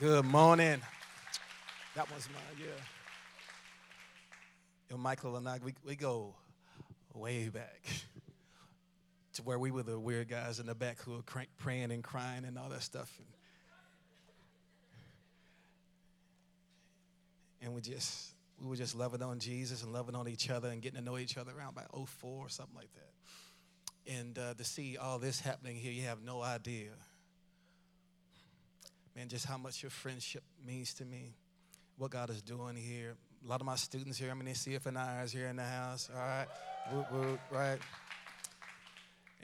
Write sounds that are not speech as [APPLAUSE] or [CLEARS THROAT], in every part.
Good morning. That was mine, yeah. Yo, Michael and I, we, we go way back to where we were the weird guys in the back who were crank, praying and crying and all that stuff. And, and we just we were just loving on Jesus and loving on each other and getting to know each other around by 04 or something like that. And uh, to see all this happening here, you have no idea man, just how much your friendship means to me, what God is doing here. A lot of my students here, I mean, they CFNIs here in the house, all right? Whoop, whoop, right?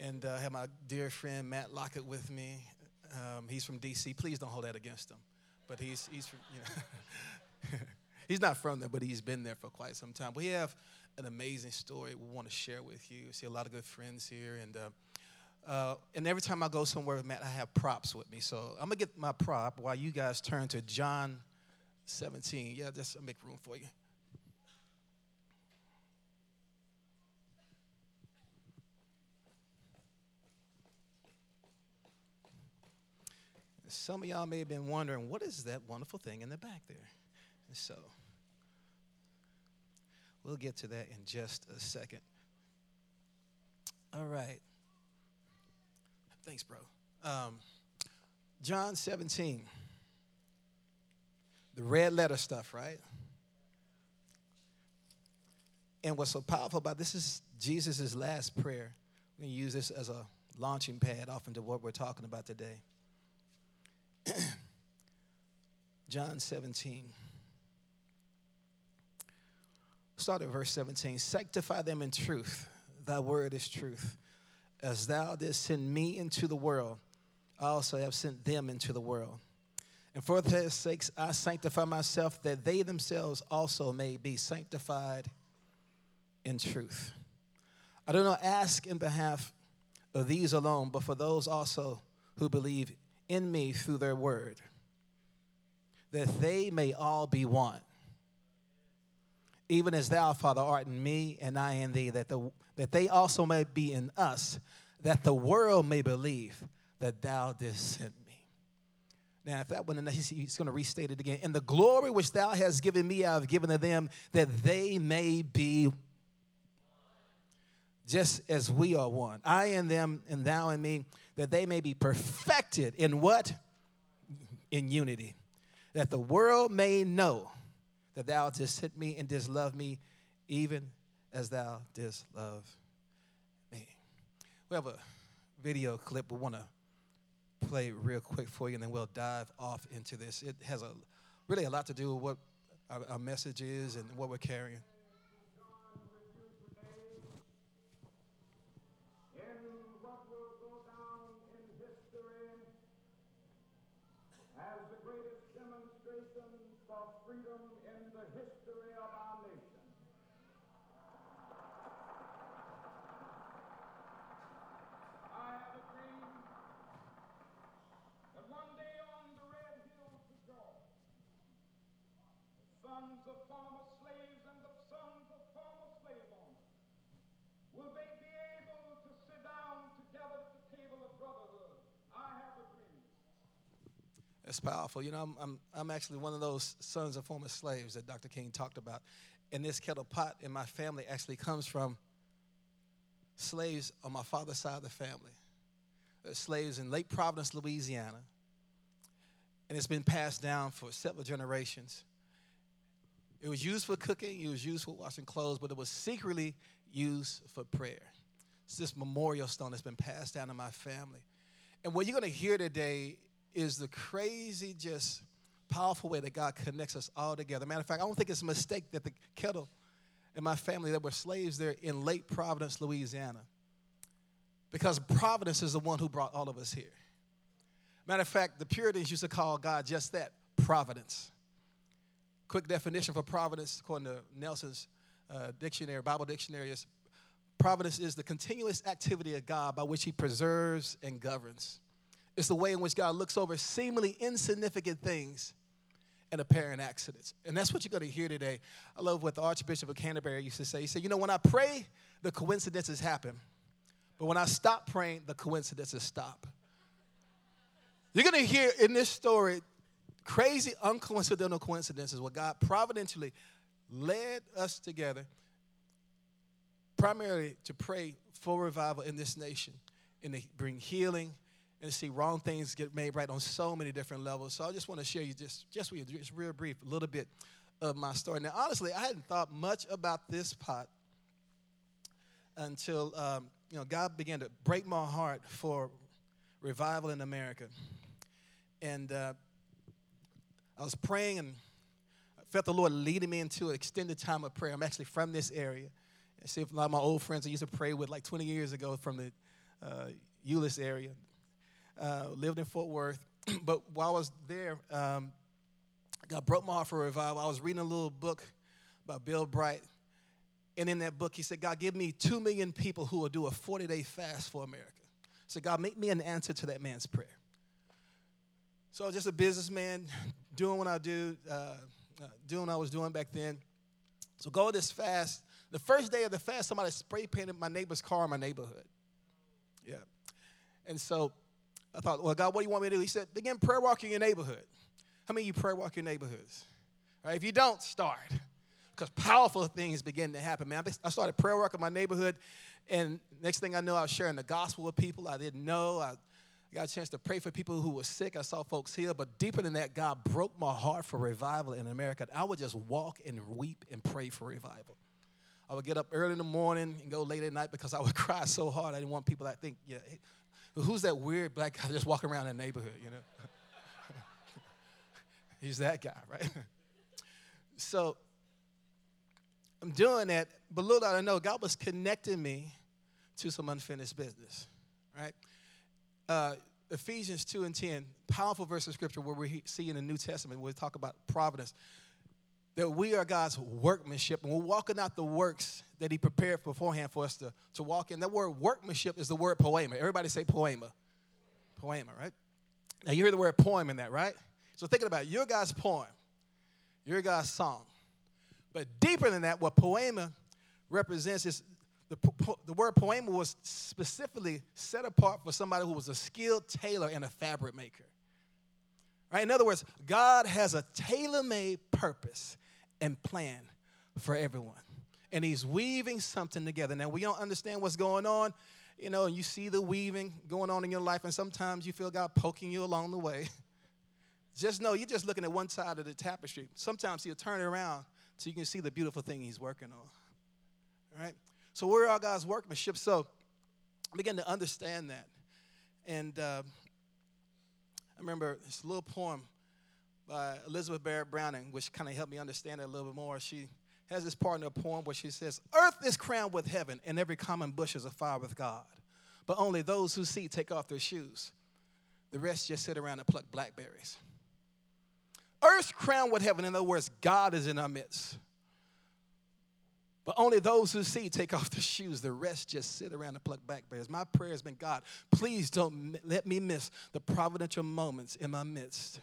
And uh, I have my dear friend Matt Lockett with me. Um, he's from DC. Please don't hold that against him. But he's, he's from, you know, [LAUGHS] he's not from there, but he's been there for quite some time. We have an amazing story we want to share with you. We See a lot of good friends here, and uh, uh, and every time I go somewhere Matt, I have props with me. So I'm gonna get my prop while you guys turn to John 17. Yeah, just make room for you. Some of y'all may have been wondering, what is that wonderful thing in the back there? So, we'll get to that in just a second. All right. Thanks, bro. Um, John 17. The red letter stuff, right? And what's so powerful about this is Jesus' last prayer. We're going to use this as a launching pad off into what we're talking about today. [CLEARS THROAT] John 17. Start at verse 17. Sanctify them in truth. Thy word is truth. As thou didst send me into the world, I also have sent them into the world. And for their sakes I sanctify myself, that they themselves also may be sanctified in truth. I do not ask in behalf of these alone, but for those also who believe in me through their word, that they may all be one. Even as thou, Father, art in me and I in thee, that the that they also may be in us, that the world may believe that thou didst send me. Now, if that one, he's, going to restate it again. In the glory which thou hast given me, I have given to them, that they may be just as we are one. I and them, and thou and me, that they may be perfected in what? In unity. That the world may know that thou didst sent me and didst love me, even as thou didst love me. We have a video clip we want to play real quick for you, and then we'll dive off into this. It has a really a lot to do with what our, our message is and what we're carrying. sons of former slaves and the sons of former slave owners? Will they be able to sit down together at the table of brotherhood? I have a dream. That's powerful. You know, I'm, I'm, I'm actually one of those sons of former slaves that Dr. King talked about. And this kettle pot in my family actually comes from slaves on my father's side of the family. Uh, slaves in Lake Providence, Louisiana. And it's been passed down for several generations. It was used for cooking, it was used for washing clothes, but it was secretly used for prayer. It's this memorial stone that's been passed down in my family. And what you're going to hear today is the crazy, just powerful way that God connects us all together. Matter of fact, I don't think it's a mistake that the kettle and my family that were slaves there in Lake Providence, Louisiana. Because Providence is the one who brought all of us here. Matter of fact, the Puritans used to call God just that providence. Quick definition for providence, according to Nelson's uh, dictionary, Bible dictionary, is providence is the continuous activity of God by which He preserves and governs. It's the way in which God looks over seemingly insignificant things and apparent accidents. And that's what you're going to hear today. I love what the Archbishop of Canterbury used to say. He said, You know, when I pray, the coincidences happen. But when I stop praying, the coincidences stop. You're going to hear in this story crazy, uncoincidental coincidences where God providentially led us together primarily to pray for revival in this nation and to bring healing and see wrong things get made right on so many different levels. So I just want to share you just just with you, just real brief, a little bit of my story. Now, honestly, I hadn't thought much about this pot until um, you know God began to break my heart for revival in America, and uh, I was praying and I felt the Lord leading me into an extended time of prayer. I'm actually from this area. I see a lot of my old friends I used to pray with like 20 years ago from the uh, Euless area. Uh, lived in Fort Worth, [CLEARS THROAT] but while I was there, um, God broke my heart for revival. I was reading a little book by Bill Bright, and in that book, he said, God, give me two million people who will do a 40 day fast for America. So, God, make me an answer to that man's prayer. So, I was just a businessman [LAUGHS] doing what I do, uh, uh, doing what I was doing back then. So, go this fast. The first day of the fast, somebody spray painted my neighbor's car in my neighborhood. Yeah. And so I thought, well, God, what do you want me to do? He said, begin prayer walking your neighborhood. How many of you prayer walk your neighborhoods? Right? If you don't, start. Because powerful things begin to happen, man. I started prayer walking my neighborhood, and next thing I know, I was sharing the gospel with people I didn't know. I got a chance to pray for people who were sick. I saw folks healed. But deeper than that, God broke my heart for revival in America. I would just walk and weep and pray for revival. I would get up early in the morning and go late at night because I would [LAUGHS] cry so hard. I didn't want people to think, yeah, who's that weird black guy [LAUGHS] just walking around the neighborhood, you know? [LAUGHS] He's that guy, right? [LAUGHS] so I'm doing that, but little did I know, God was connecting me to some unfinished business, right? Uh, Ephesians 2 and 10, powerful verse of scripture where we see in the New Testament, where we talk about providence, that we are God's workmanship, and we're walking out the works that He prepared beforehand for us to, to walk in. That word workmanship is the word poema. Everybody say poema. Poema, right? Now you hear the word poem in that, right? So thinking about it, your God's poem, your God's song. But deeper than that, what poema represents is the, the word poema was specifically set apart for somebody who was a skilled tailor and a fabric maker. Right? In other words, God has a tailor made purpose and plan for everyone. And He's weaving something together. Now, we don't understand what's going on, you know, you see the weaving going on in your life, and sometimes you feel God poking you along the way. [LAUGHS] Just know you're just looking at one side of the tapestry. Sometimes He'll turn it around so you can see the beautiful thing He's working on. All right? So, we're all God's workmanship. So, I to understand that. And uh, I remember this little poem by Elizabeth Barrett Browning, which kind of helped me understand it a little bit more. She has this part in the poem where she says, Earth is crowned with heaven, and every common bush is afire with God. But only those who see take off their shoes. The rest just sit around and pluck blackberries. Earth's crowned with heaven. In other words, God is in our midst. But only those who see take off their shoes. The rest just sit around and pluck blackberries. My prayer has been God, please don't let me miss the providential moments in my midst.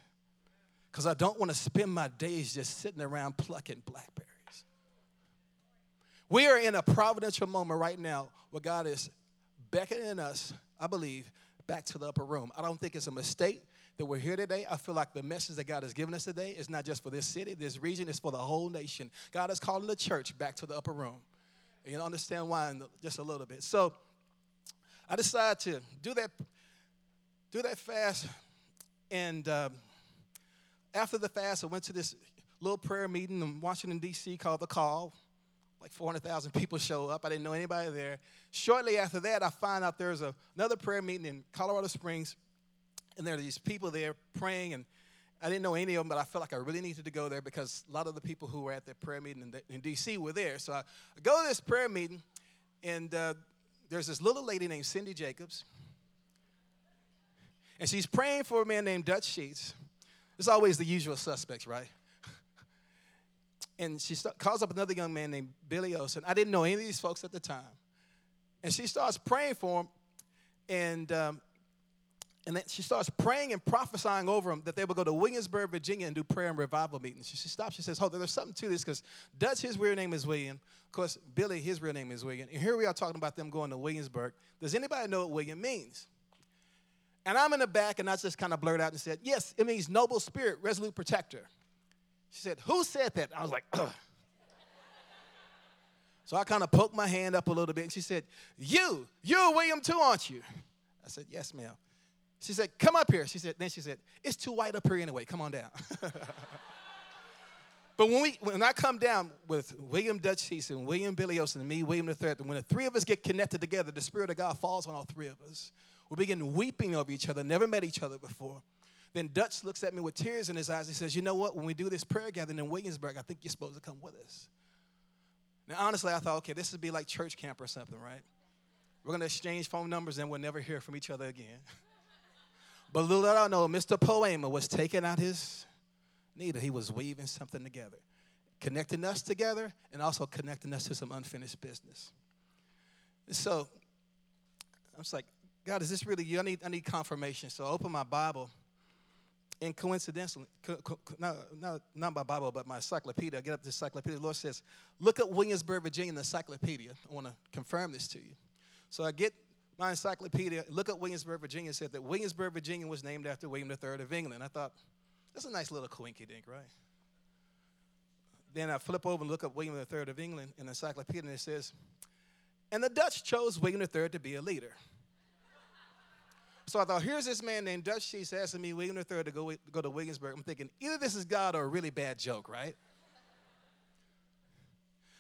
Because I don't want to spend my days just sitting around plucking blackberries. We are in a providential moment right now where God is beckoning us, I believe, back to the upper room. I don't think it's a mistake that we're here today. I feel like the message that God has given us today is not just for this city, this region, it's for the whole nation. God is calling the church back to the upper room. You understand why in just a little bit. So I decided to do that, do that fast. And um, after the fast, I went to this little prayer meeting in Washington, D.C. called The Call. Like 400,000 people show up. I didn't know anybody there. Shortly after that, I find out there's a, another prayer meeting in Colorado Springs and there are these people there praying, and I didn't know any of them, but I felt like I really needed to go there because a lot of the people who were at that prayer meeting in, in D.C. were there. So I, I, go to this prayer meeting, and uh, there's this little lady named Cindy Jacobs, and she's praying for a man named Dutch Sheets. It's always the usual suspects, right? [LAUGHS] and she st- calls up another young man named Billy Olson. I didn't know any of these folks at the time. And she starts praying for him, and um, and then she starts praying and prophesying over him that they will go to Williamsburg, Virginia, and do prayer and revival meetings. She, she stops. She says, "Hold, on, there's something to this because Dutch, his real name is William. Of course, Billy, his real name is William. And here we are talking about them going to Williamsburg. Does anybody know what William means?" And I'm in the back, and I just kind of blurted out and said, Yes, it means noble spirit, resolute protector. She said, Who said that? I was like, Ugh. So I kind of poked my hand up a little bit, and she said, You, you're William too, aren't you? I said, Yes, ma'am. She said, Come up here. She said, Then she said, It's too white up here anyway. Come on down. [LAUGHS] but when we when I come down with William Dutch and William Billy Olson, and me, William III, when the three of us get connected together, the Spirit of God falls on all three of us. We begin weeping over each other, never met each other before. Then Dutch looks at me with tears in his eyes. He says, You know what? When we do this prayer gathering in Williamsburg, I think you're supposed to come with us. Now, honestly, I thought, okay, this would be like church camp or something, right? We're going to exchange phone numbers and we'll never hear from each other again. [LAUGHS] but little did I know, Mr. Poema was taking out his needle. He was weaving something together, connecting us together and also connecting us to some unfinished business. so I was like, God, is this really you? I need, I need confirmation. So I open my Bible and coincidentally, co- co- not, not, not my Bible, but my encyclopedia, I get up the encyclopedia. The Lord says, Look at Williamsburg, Virginia, in the encyclopedia. I want to confirm this to you. So I get my encyclopedia, look at Williamsburg, Virginia, said that Williamsburg, Virginia was named after William III of England. I thought, that's a nice little coinky dink, right? Then I flip over and look up William III of England in the encyclopedia, and it says, And the Dutch chose William III to be a leader. So I thought, here's this man named Dutch Sheets asking me, William III, to go, go to Williamsburg. I'm thinking, either this is God or a really bad joke, right?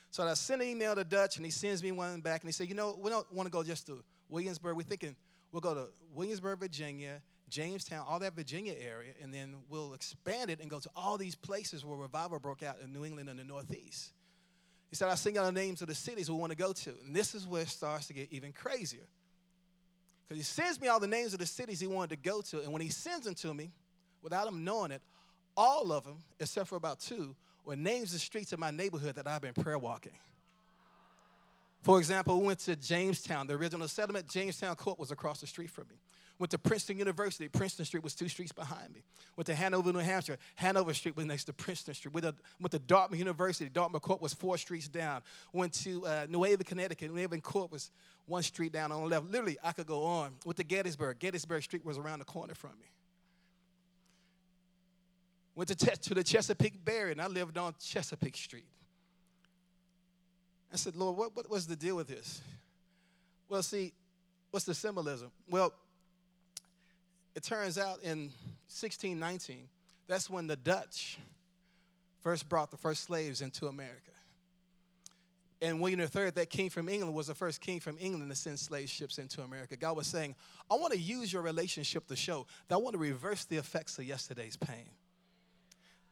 So I sent an email to Dutch, and he sends me one back, and he said, you know, we don't want to go just to Williamsburg. We're thinking we'll go to Williamsburg, Virginia, Jamestown, all that Virginia area, and then we'll expand it and go to all these places where revival broke out in New England and the Northeast. He said, I sing out the names of the cities we want to go to. And this is where it starts to get even crazier. Because he sends me all the names of the cities he wanted to go to. And when he sends them to me, without him knowing it, all of them, except for about two, were names of streets in my neighborhood that I've been prayer walking. For example, we went to Jamestown. The original settlement, Jamestown Court, was across the street from me. Went to Princeton University. Princeton Street was two streets behind me. Went to Hanover, New Hampshire. Hanover Street was next to Princeton Street. Went to, went to Dartmouth University. Dartmouth Court was four streets down. Went to uh, New Haven, Connecticut. New Haven Court was one street down on the left. Literally, I could go on. Went to Gettysburg. Gettysburg Street was around the corner from me. Went to, to the Chesapeake Bay, and I lived on Chesapeake Street. I said, Lord, what, what was the deal with this? Well, see, what's the symbolism? Well, it turns out in 1619, that's when the Dutch first brought the first slaves into America. And William III, that king from England, was the first king from England to send slave ships into America. God was saying, I want to use your relationship to show that I want to reverse the effects of yesterday's pain.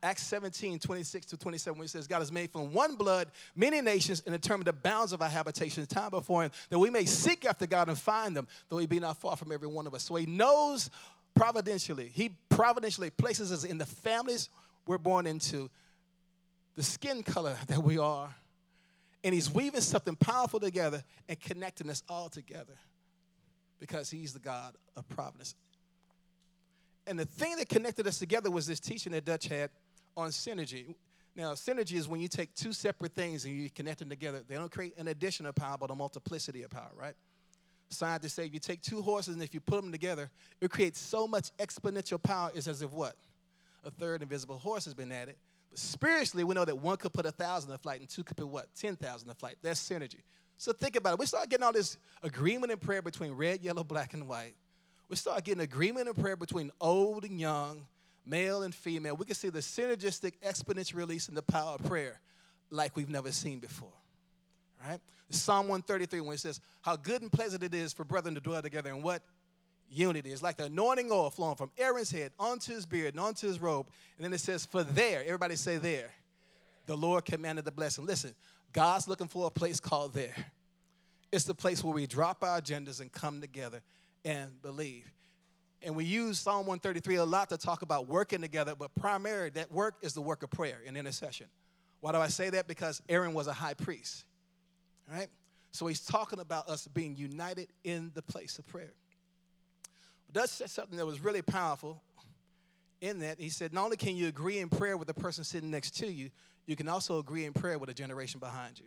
Acts 17, 26 to 27, when it says, God has made from one blood many nations and determined the bounds of our habitation, time before him, that we may seek after God and find him, though he be not far from every one of us. So he knows providentially, he providentially places us in the families we're born into, the skin color [LAUGHS] that we are, and he's weaving something powerful together and connecting us all together because he's the God of providence. And the thing that connected us together was this teaching that Dutch had on synergy. Now, synergy is when you take two separate things and you connect them together. They don't create an addition of power, but a multiplicity of power, right? Scientists say if you take two horses and if you put them together, it creates so much exponential power, it's as if what? A third invisible horse has been added. But spiritually, we know that one could put a thousand in flight and two could put what? 10,000 in flight. That's synergy. So think about it. We start getting all this agreement and prayer between red, yellow, black, and white. We start getting agreement and prayer between old and young, male and female, we can see the synergistic exponential release in the power of prayer like we've never seen before. Right? Psalm 133, when it says, How good and pleasant it is for brethren to dwell together in what? Unity. It's like the anointing oil flowing from Aaron's head onto his beard and onto his robe. And then it says, For there, everybody say there, the Lord commanded the blessing. Listen, God's looking for a place called there. It's the place where we drop our agendas and come together and believe. And we use Psalm 133 a lot to talk about working together, but primarily that work is the work of prayer and intercession. Why do I say that? Because Aaron was a high priest, right? So he's talking about us being united in the place of prayer. But Dutch said something that was really powerful in that. He said, not only can you agree in prayer with the person sitting next to you, you can also agree in prayer with a generation behind you.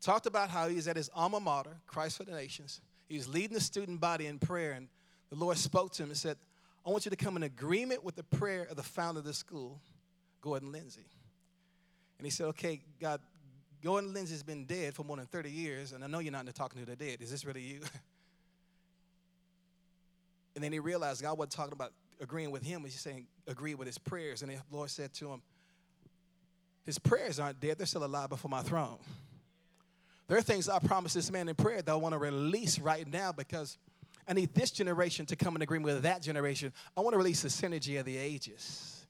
Talked about how he's at his alma mater, Christ for the Nations. He's leading the student body in prayer and the Lord spoke to him and said, I want you to come in agreement with the prayer of the founder of the school, Gordon Lindsay. And he said, Okay, God, Gordon Lindsay's been dead for more than 30 years, and I know you're not talking to the dead. Is this really you? [LAUGHS] and then he realized God wasn't talking about agreeing with him, he's saying agree with his prayers. And the Lord said to him, His prayers aren't dead, they're still alive before my throne. There are things I promised this man in prayer that I want to release right now because I need this generation to come in agreement with that generation. I want to release the synergy of the ages.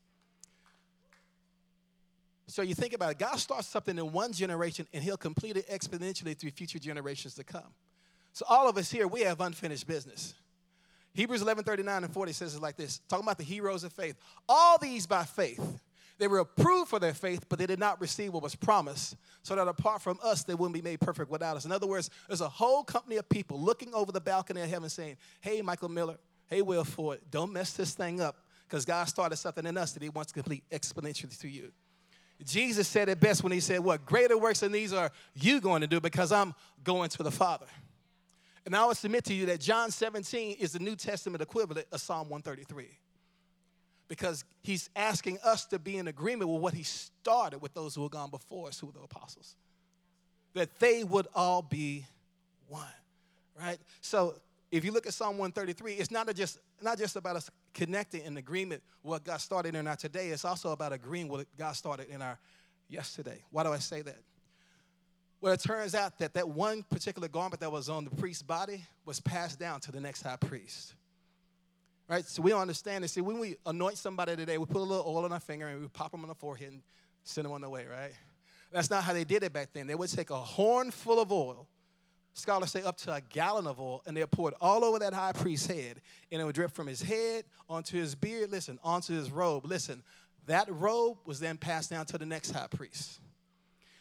So you think about it, God starts something in one generation and he'll complete it exponentially through future generations to come. So all of us here, we have unfinished business. Hebrews 11, 39 and 40 says it like this, talking about the heroes of faith. All these by faith. They were approved for their faith, but they did not receive what was promised, so that apart from us, they wouldn't be made perfect without us. In other words, there's a whole company of people looking over the balcony of heaven saying, Hey, Michael Miller, hey, Will Ford, don't mess this thing up, because God started something in us that He wants to complete exponentially through you. Jesus said it best when He said, What greater works than these are you going to do because I'm going to the Father. And I would submit to you that John 17 is the New Testament equivalent of Psalm 133 because he's asking us to be in agreement with what he started with those who have gone before us, who were the apostles. That they would all be one, right? So if you look at Psalm 133, it's not just, not just about us connecting in agreement what God started in our today, it's also about agreeing with what God started in our yesterday. Why do I say that? Well, it turns out that that one particular garment that was on the priest's body was passed down to the next high priest. Right? So we don't understand this. See, when we anoint somebody today, we put a little oil on our finger and we pop them on the forehead and send them on their way, right? That's not how they did it back then. They would take a horn full of oil, scholars say up to a gallon of oil, and they pour it all over that high priest's head, and it would drip from his head onto his beard, listen, onto his robe. Listen, that robe was then passed down to the next high priest.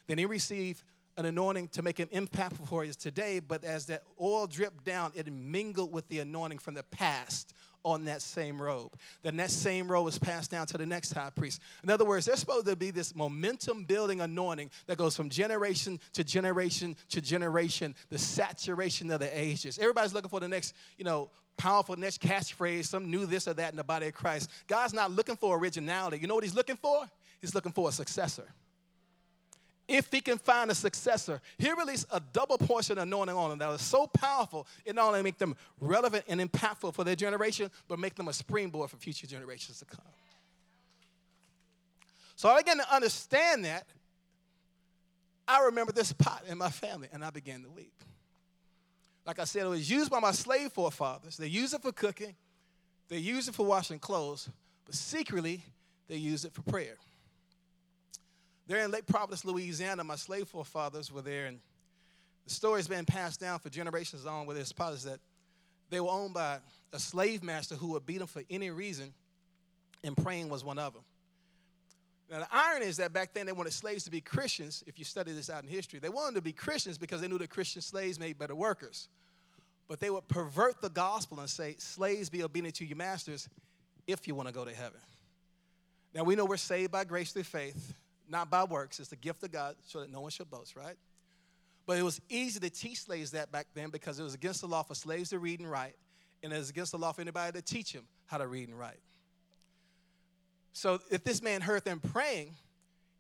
Then he received an anointing to make him impactful for us today, but as that oil dripped down, it mingled with the anointing from the past on that same robe. Then that same robe is passed down to the next high priest. In other words, there's supposed to be this momentum building anointing that goes from generation to generation to generation, the saturation of the ages. Everybody's looking for the next, you know, powerful next catchphrase, some new this or that in the body of Christ. God's not looking for originality. You know what he's looking for? He's looking for a successor if he can find a successor, he released a double portion of anointing on them that was so powerful, it not only make them relevant and impactful for their generation, but make them a springboard for future generations to come. So I began to understand that. I remember this pot in my family, and I began to weep. Like I said, it was used by my slave forefathers. They used it for cooking, they used it for washing clothes, but secretly, they used it for prayer. There in Lake Providence, Louisiana, my slave forefathers were there, and the story's been passed down for generations on with their spothers that they were owned by a slave master who would beat them for any reason, and praying was one of them. Now, the irony is that back then they wanted slaves to be Christians. If you study this out in history, they wanted to be Christians because they knew that Christian slaves made better workers. But they would pervert the gospel and say, Slaves, be obedient to your masters if you want to go to heaven. Now, we know we're saved by grace through faith not by works. It's the gift of God so that no one should boast, right? But it was easy to teach slaves that back then because it was against the law for slaves to read and write, and it was against the law for anybody to teach him how to read and write. So if this man heard them praying,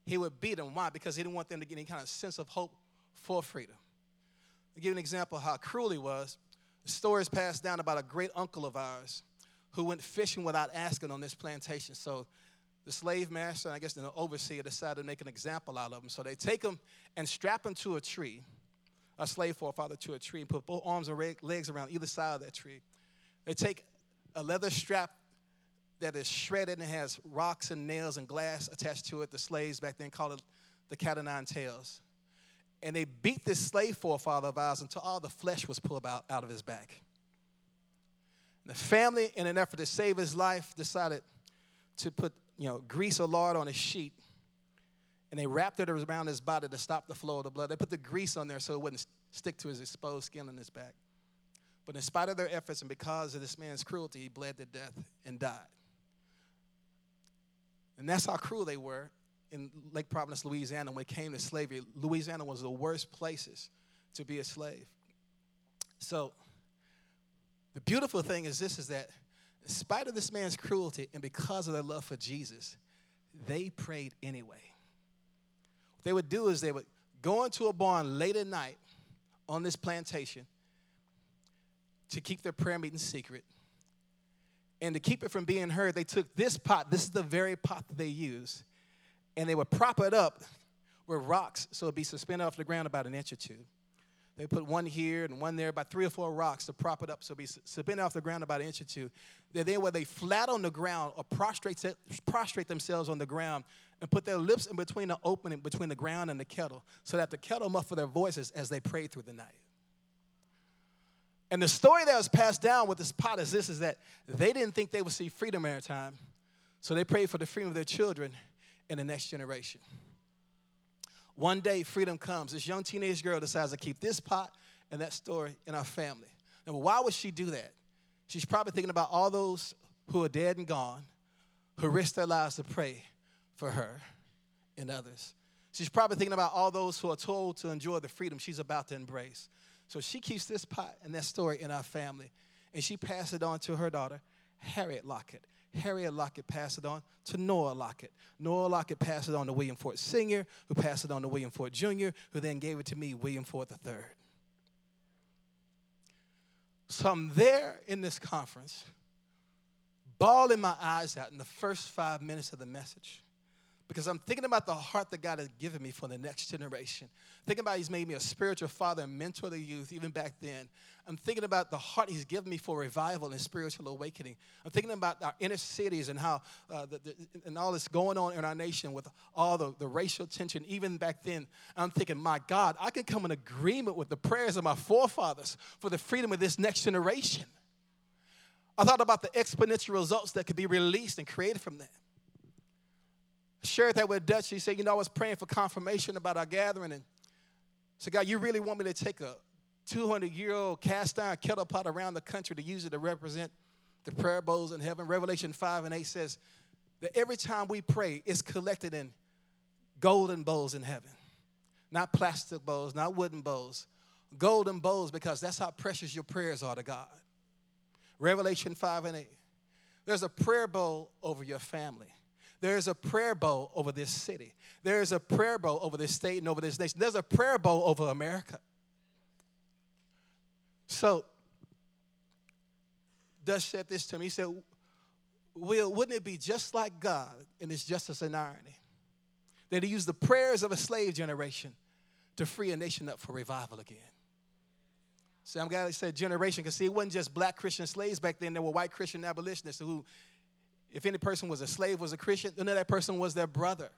he would beat them. Why? Because he didn't want them to get any kind of sense of hope for freedom. To give an example of how cruel he was, the story is passed down about a great uncle of ours who went fishing without asking on this plantation. So the slave master, I guess the overseer, decided to make an example out of him. So they take him and strap him to a tree, a slave forefather to a tree, and put both arms and legs around either side of that tree. They take a leather strap that is shredded and has rocks and nails and glass attached to it. The slaves back then called it the cat o' nine tails. And they beat this slave forefather of ours until all the flesh was pulled out, out of his back. The family, in an effort to save his life, decided to put you know, grease or lard on a sheet, and they wrapped it around his body to stop the flow of the blood. They put the grease on there so it wouldn't stick to his exposed skin on his back. But in spite of their efforts and because of this man's cruelty, he bled to death and died. And that's how cruel they were in Lake Providence, Louisiana, when it came to slavery. Louisiana was the worst places to be a slave. So, The beautiful thing is this is that in spite of this man's cruelty and because of their love for Jesus, they prayed anyway. What they would do is they would go into a barn late at night on this plantation to keep their prayer meeting secret. And to keep it from being heard, they took this pot, this is the very pot that they use, and they would prop it up with rocks so it'd be suspended off the ground about an inch or two. They put one here and one there, about three or four rocks to prop it up so be suspended off the ground about an inch or two. Then, where they flat on the ground or prostrate, prostrate themselves on the ground and put their lips in between the opening between the ground and the kettle so that the kettle muffled their voices as they prayed through the night. And the story that was passed down with this pot is this is that they didn't think they would see freedom every time. So they prayed for the freedom of their children in the next generation. One day, freedom comes. This young teenage girl decides to keep this pot and that story in our family. Now, why would she do that? She's probably thinking about all those who are dead and gone, who risked their lives to pray for her and others. She's probably thinking about all those who are told to enjoy the freedom she's about to embrace. So she keeps this pot and that story in our family, and she passed it on to her daughter, Harriet Lockett. Harriet Lockett passed it on to Noah Lockett. Noah Lockett passed it on to William Ford Sr., who passed it on to William Ford Jr., who then gave it to me, William Ford III. So I'm there in this conference, bawling my eyes out in the first five minutes of the message because I'm thinking about the heart that God has given me for the next generation. Thinking about He's made me a spiritual father and mentor to youth, even back then. I'm thinking about the heart He's given me for revival and spiritual awakening. I'm thinking about our inner cities and how, uh, the, the, and all this going on in our nation with all the, the racial tension, even back then. I'm thinking, my God, I can come in agreement with the prayers of my forefathers for the freedom of this next generation. I thought about the exponential results that could be released and created from that shared that with Dutch. He said, You know, I was praying for confirmation about our gathering. And so, God, you really want me to take a 200 year old cast iron kettle pot around the country to use it to represent the prayer bowls in heaven? Revelation 5 and 8 says that every time we pray, it's collected in golden bowls in heaven. Not plastic bowls, not wooden bowls. Golden bowls because that's how precious your prayers are to God. Revelation 5 and 8. There's a prayer bowl over your family. There's a prayer bowl over this city. There's a prayer bowl over this state and over this nation. There's a prayer bowl over America. So, Dutch said this to me. He said, Will, wouldn't it be just like God in His justice and irony that He used the prayers of a slave generation to free a nation up for revival again? See, I'm glad he said generation because see, it wasn't just black Christian slaves back then. There were white Christian abolitionists who if any person was a slave, was a Christian, then that person was their brother.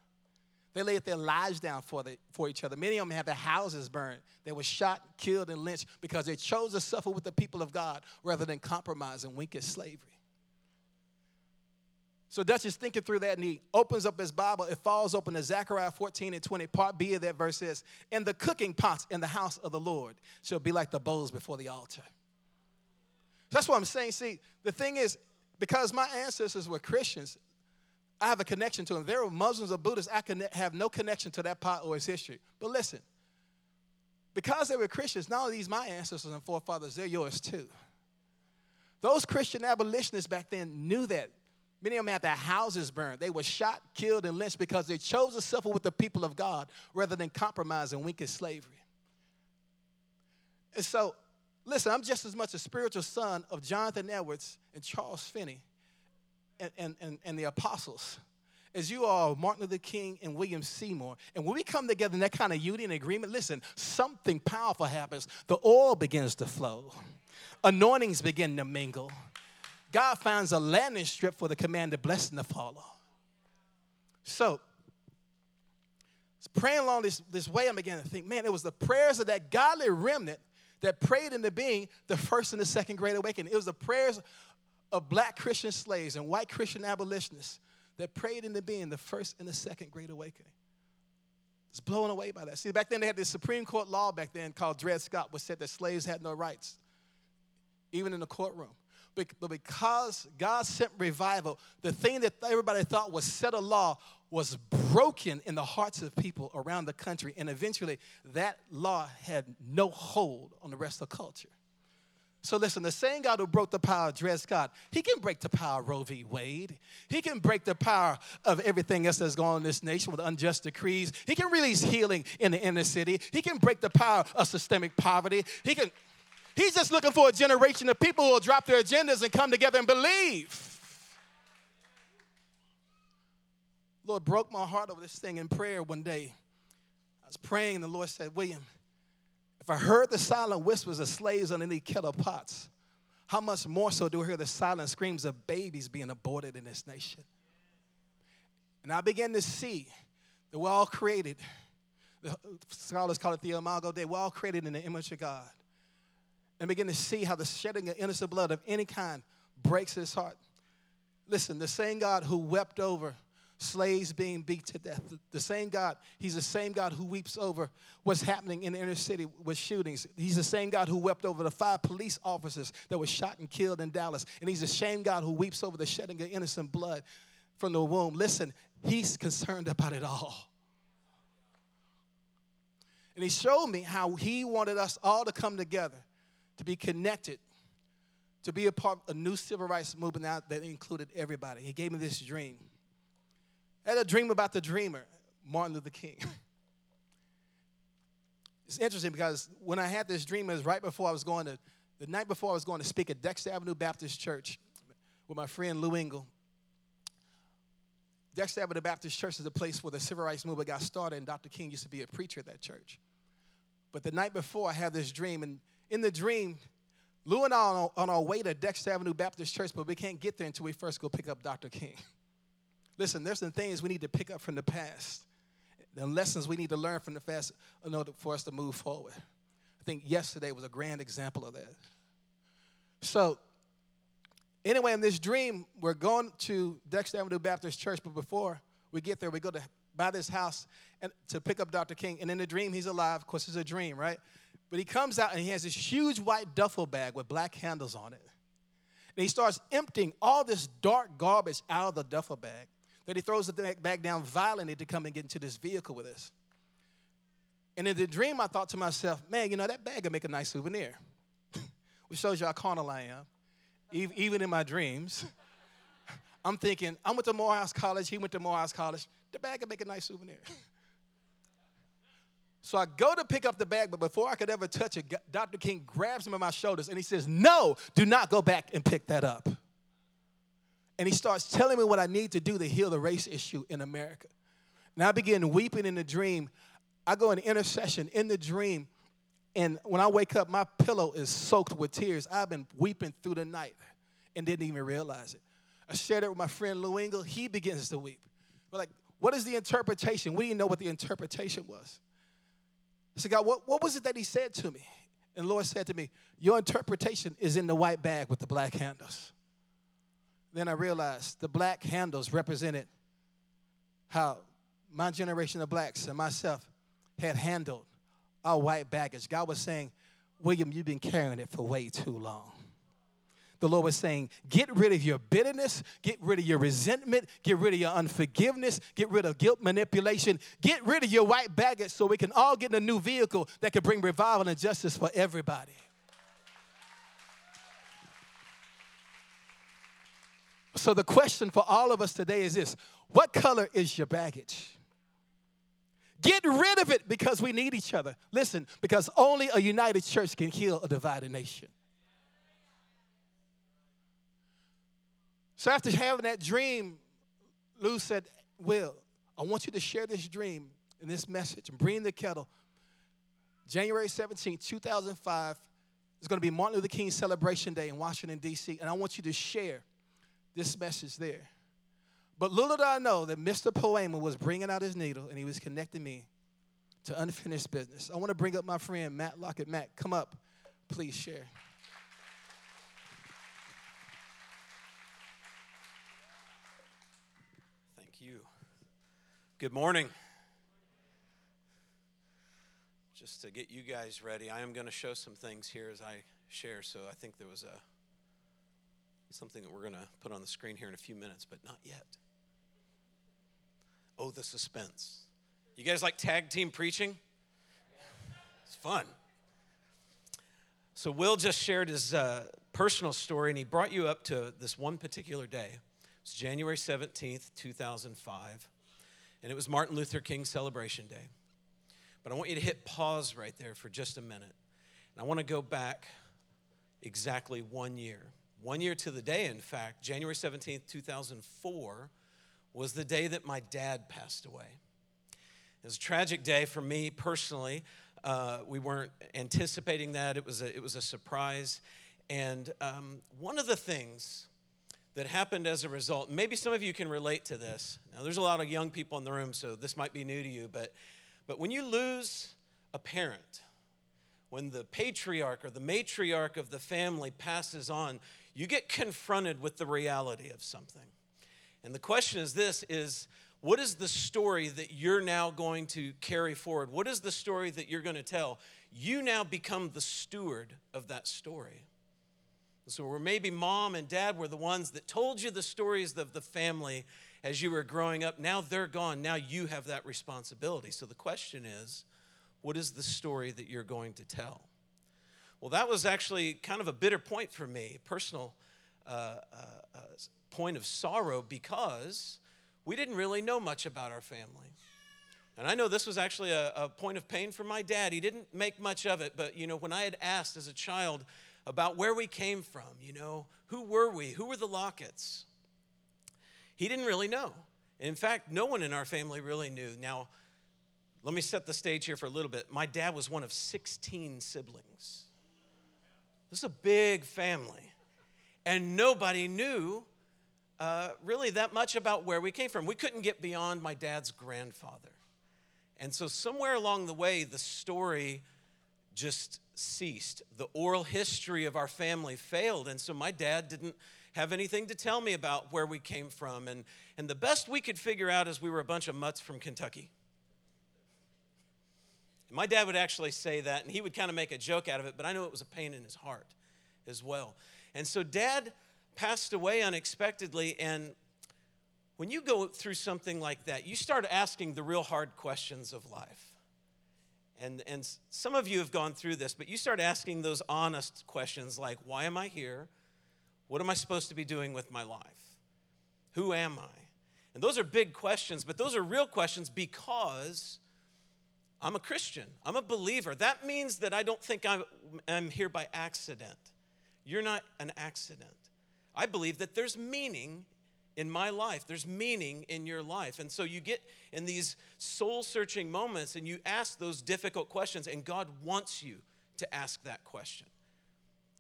They laid their lives down for, the, for each other. Many of them had their houses burned. They were shot, killed, and lynched because they chose to suffer with the people of God rather than compromise and wink at slavery. So Dutch is thinking through that and he opens up his Bible. It falls open to Zechariah 14 and 20. Part B of that verse says, And the cooking pots in the house of the Lord shall be like the bowls before the altar. That's what I'm saying. See, the thing is, because my ancestors were Christians, I have a connection to them. They were Muslims or Buddhists, I can have no connection to that part or its history. But listen, because they were Christians, not only these my ancestors and forefathers, they're yours too. Those Christian abolitionists back then knew that. Many of them had their houses burned. They were shot, killed, and lynched because they chose to suffer with the people of God rather than compromise and wink at slavery. And so Listen, I'm just as much a spiritual son of Jonathan Edwards and Charles Finney and, and, and, and the apostles as you are Martin Luther King and William Seymour. And when we come together in that kind of unity and agreement, listen, something powerful happens. The oil begins to flow, anointings begin to mingle. God finds a landing strip for the commanded blessing to follow. So, praying along this, this way, I'm beginning to think, man, it was the prayers of that godly remnant that prayed into being the first and the second great awakening. It was the prayers of black Christian slaves and white Christian abolitionists that prayed into being the first and the second great awakening. It's blown away by that. See, back then they had this Supreme Court law back then called Dred Scott, which said that slaves had no rights, even in the courtroom. But because God sent revival, the thing that everybody thought was set a law was broken in the hearts of people around the country. And eventually, that law had no hold on the rest of culture. So listen, the same God who broke the power of Dred Scott, he can break the power of Roe v. Wade. He can break the power of everything else that's going on in this nation with unjust decrees. He can release healing in the inner city. He can break the power of systemic poverty. He can, he's just looking for a generation of people who will drop their agendas and come together and believe. Lord broke my heart over this thing in prayer one day. I was praying, and the Lord said, William, if I heard the silent whispers of slaves underneath kettle pots, how much more so do I hear the silent screams of babies being aborted in this nation? And I began to see that we're all created, the scholars call it the Imago Dei, we're all created in the image of God. And begin to see how the shedding of innocent blood of any kind breaks his heart. Listen, the same God who wept over slaves being beat to death. The same God, He's the same God who weeps over what's happening in the inner city with shootings. He's the same God who wept over the five police officers that were shot and killed in Dallas. And He's the same God who weeps over the shedding of innocent blood from the womb. Listen, He's concerned about it all. And He showed me how He wanted us all to come together, to be connected, to be a part of a new civil rights movement that included everybody. He gave me this dream. Had a dream about the dreamer, Martin Luther King. [LAUGHS] it's interesting because when I had this dream, it was right before I was going to, the night before I was going to speak at Dexter Avenue Baptist Church with my friend Lou Engle. Dexter Avenue Baptist Church is a place where the civil rights movement got started, and Dr. King used to be a preacher at that church. But the night before, I had this dream, and in the dream, Lou and I are on our way to Dexter Avenue Baptist Church, but we can't get there until we first go pick up Dr. King. [LAUGHS] Listen, there's some things we need to pick up from the past, the lessons we need to learn from the past in order for us to move forward. I think yesterday was a grand example of that. So, anyway, in this dream, we're going to Dexter Avenue Baptist Church, but before we get there, we go to buy this house and to pick up Dr. King. And in the dream, he's alive. Of course, it's a dream, right? But he comes out and he has this huge white duffel bag with black handles on it. And he starts emptying all this dark garbage out of the duffel bag that he throws the bag down violently to come and get into this vehicle with us. And in the dream, I thought to myself, man, you know, that bag would make a nice souvenir. [LAUGHS] Which shows you how carnal I am, even in my dreams. [LAUGHS] I'm thinking, I went to Morehouse College, he went to Morehouse College. The bag would make a nice souvenir. [LAUGHS] So I go to pick up the bag, but before I could ever touch it, Dr. King grabs him by my shoulders and he says, No, do not go back and pick that up and he starts telling me what I need to do to heal the race issue in America. And I begin weeping in the dream. I go in intercession in the dream, and when I wake up, my pillow is soaked with tears. I've been weeping through the night and didn't even realize it. I shared it with my friend Lou Engle. He begins to weep. We're like, what is the interpretation? We didn't know what the interpretation was. I said, God, what, what was it that he said to me? And Lord said to me, Your interpretation is in the white bag with the black handles. Then I realized the black handles represented how my generation of blacks and myself had handled our white baggage. God was saying, William, you've been carrying it for way too long. The Lord was saying, get rid of your bitterness, get rid of your resentment, get rid of your unforgiveness, get rid of guilt manipulation, get rid of your white baggage so we can all get in a new vehicle that can bring revival and justice for everybody. So the question for all of us today is this What color is your baggage? Get rid of it because we need each other. Listen, because only a united church can heal a divided nation. So after having that dream, Lou said, Will, I want you to share this dream and this message and bring the kettle. January 17, 2005 is going to be Martin Luther King Celebration Day in Washington, D.C., and I want you to share this message there. But little did I know that Mr. Poema was bringing out his needle and he was connecting me to unfinished business. I want to bring up my friend Matt Lockett. Matt, come up. Please share. Thank you. Good morning. Just to get you guys ready, I am going to show some things here as I share. So I think there was a something that we're going to put on the screen here in a few minutes, but not yet. Oh, the suspense. You guys like tag team preaching? It's fun. So, Will just shared his uh, personal story, and he brought you up to this one particular day. It's January 17th, 2005, and it was Martin Luther King Celebration Day. But I want you to hit pause right there for just a minute. And I want to go back exactly one year. One year to the day, in fact, January 17th, 2004, was the day that my dad passed away. It was a tragic day for me personally. Uh, we weren't anticipating that. It was a, it was a surprise. And um, one of the things that happened as a result, maybe some of you can relate to this. Now, there's a lot of young people in the room, so this might be new to you, but, but when you lose a parent, when the patriarch or the matriarch of the family passes on, you get confronted with the reality of something. And the question is this is what is the story that you're now going to carry forward? What is the story that you're going to tell? You now become the steward of that story. So, where maybe mom and dad were the ones that told you the stories of the family as you were growing up, now they're gone. Now you have that responsibility. So, the question is, what is the story that you're going to tell? Well, that was actually kind of a bitter point for me, personal uh, uh, uh, point of sorrow, because we didn't really know much about our family. And I know this was actually a, a, point of pain for my dad. He didn't make much of it, but you know, when I had asked as a child about where we came from, you know, who were we? Who were the Locketts? He didn't really know. In fact, no one in our family really knew. Now, let me set the stage here for a little bit. My dad was one of 16 siblings. This is a big family. And nobody knew uh, really that much about where we came from. We couldn't get beyond my dad's grandfather. And so, somewhere along the way, the story just ceased. The oral history of our family failed. And so, my dad didn't have anything to tell me about where we came from. And, and the best we could figure out is we were a bunch of mutts from Kentucky. My dad would actually say that, and he would kind of make a joke out of it, but I know it was a pain in his heart as well. And so, dad passed away unexpectedly. And when you go through something like that, you start asking the real hard questions of life. And, and some of you have gone through this, but you start asking those honest questions like, why am I here? What am I supposed to be doing with my life? Who am I? And those are big questions, but those are real questions because I'm a Christian. I'm a believer. That means that I don't think I'm, I'm here by accident. You're not an accident. I believe that there's meaning in my life. There's meaning in your life. And so you get in these soul searching moments and you ask those difficult questions, and God wants you to ask that question.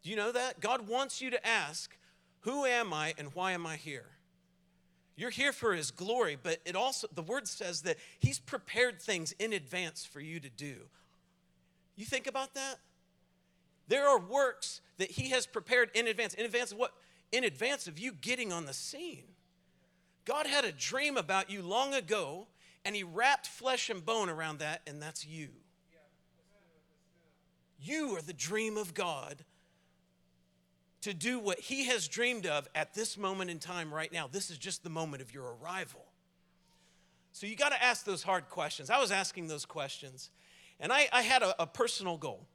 Do you know that? God wants you to ask, Who am I and why am I here? You're here for His glory, but it also, the word says that He's prepared things in advance for you to do. You think about that? There are works that He has prepared in advance. In advance of what? in advance of you getting on the scene. God had a dream about you long ago, and He wrapped flesh and bone around that, and that's you. You are the dream of God to do what He has dreamed of at this moment in time right now. This is just the moment of your arrival. So you got to ask those hard questions. I was asking those questions, and I, I had a, a personal goal.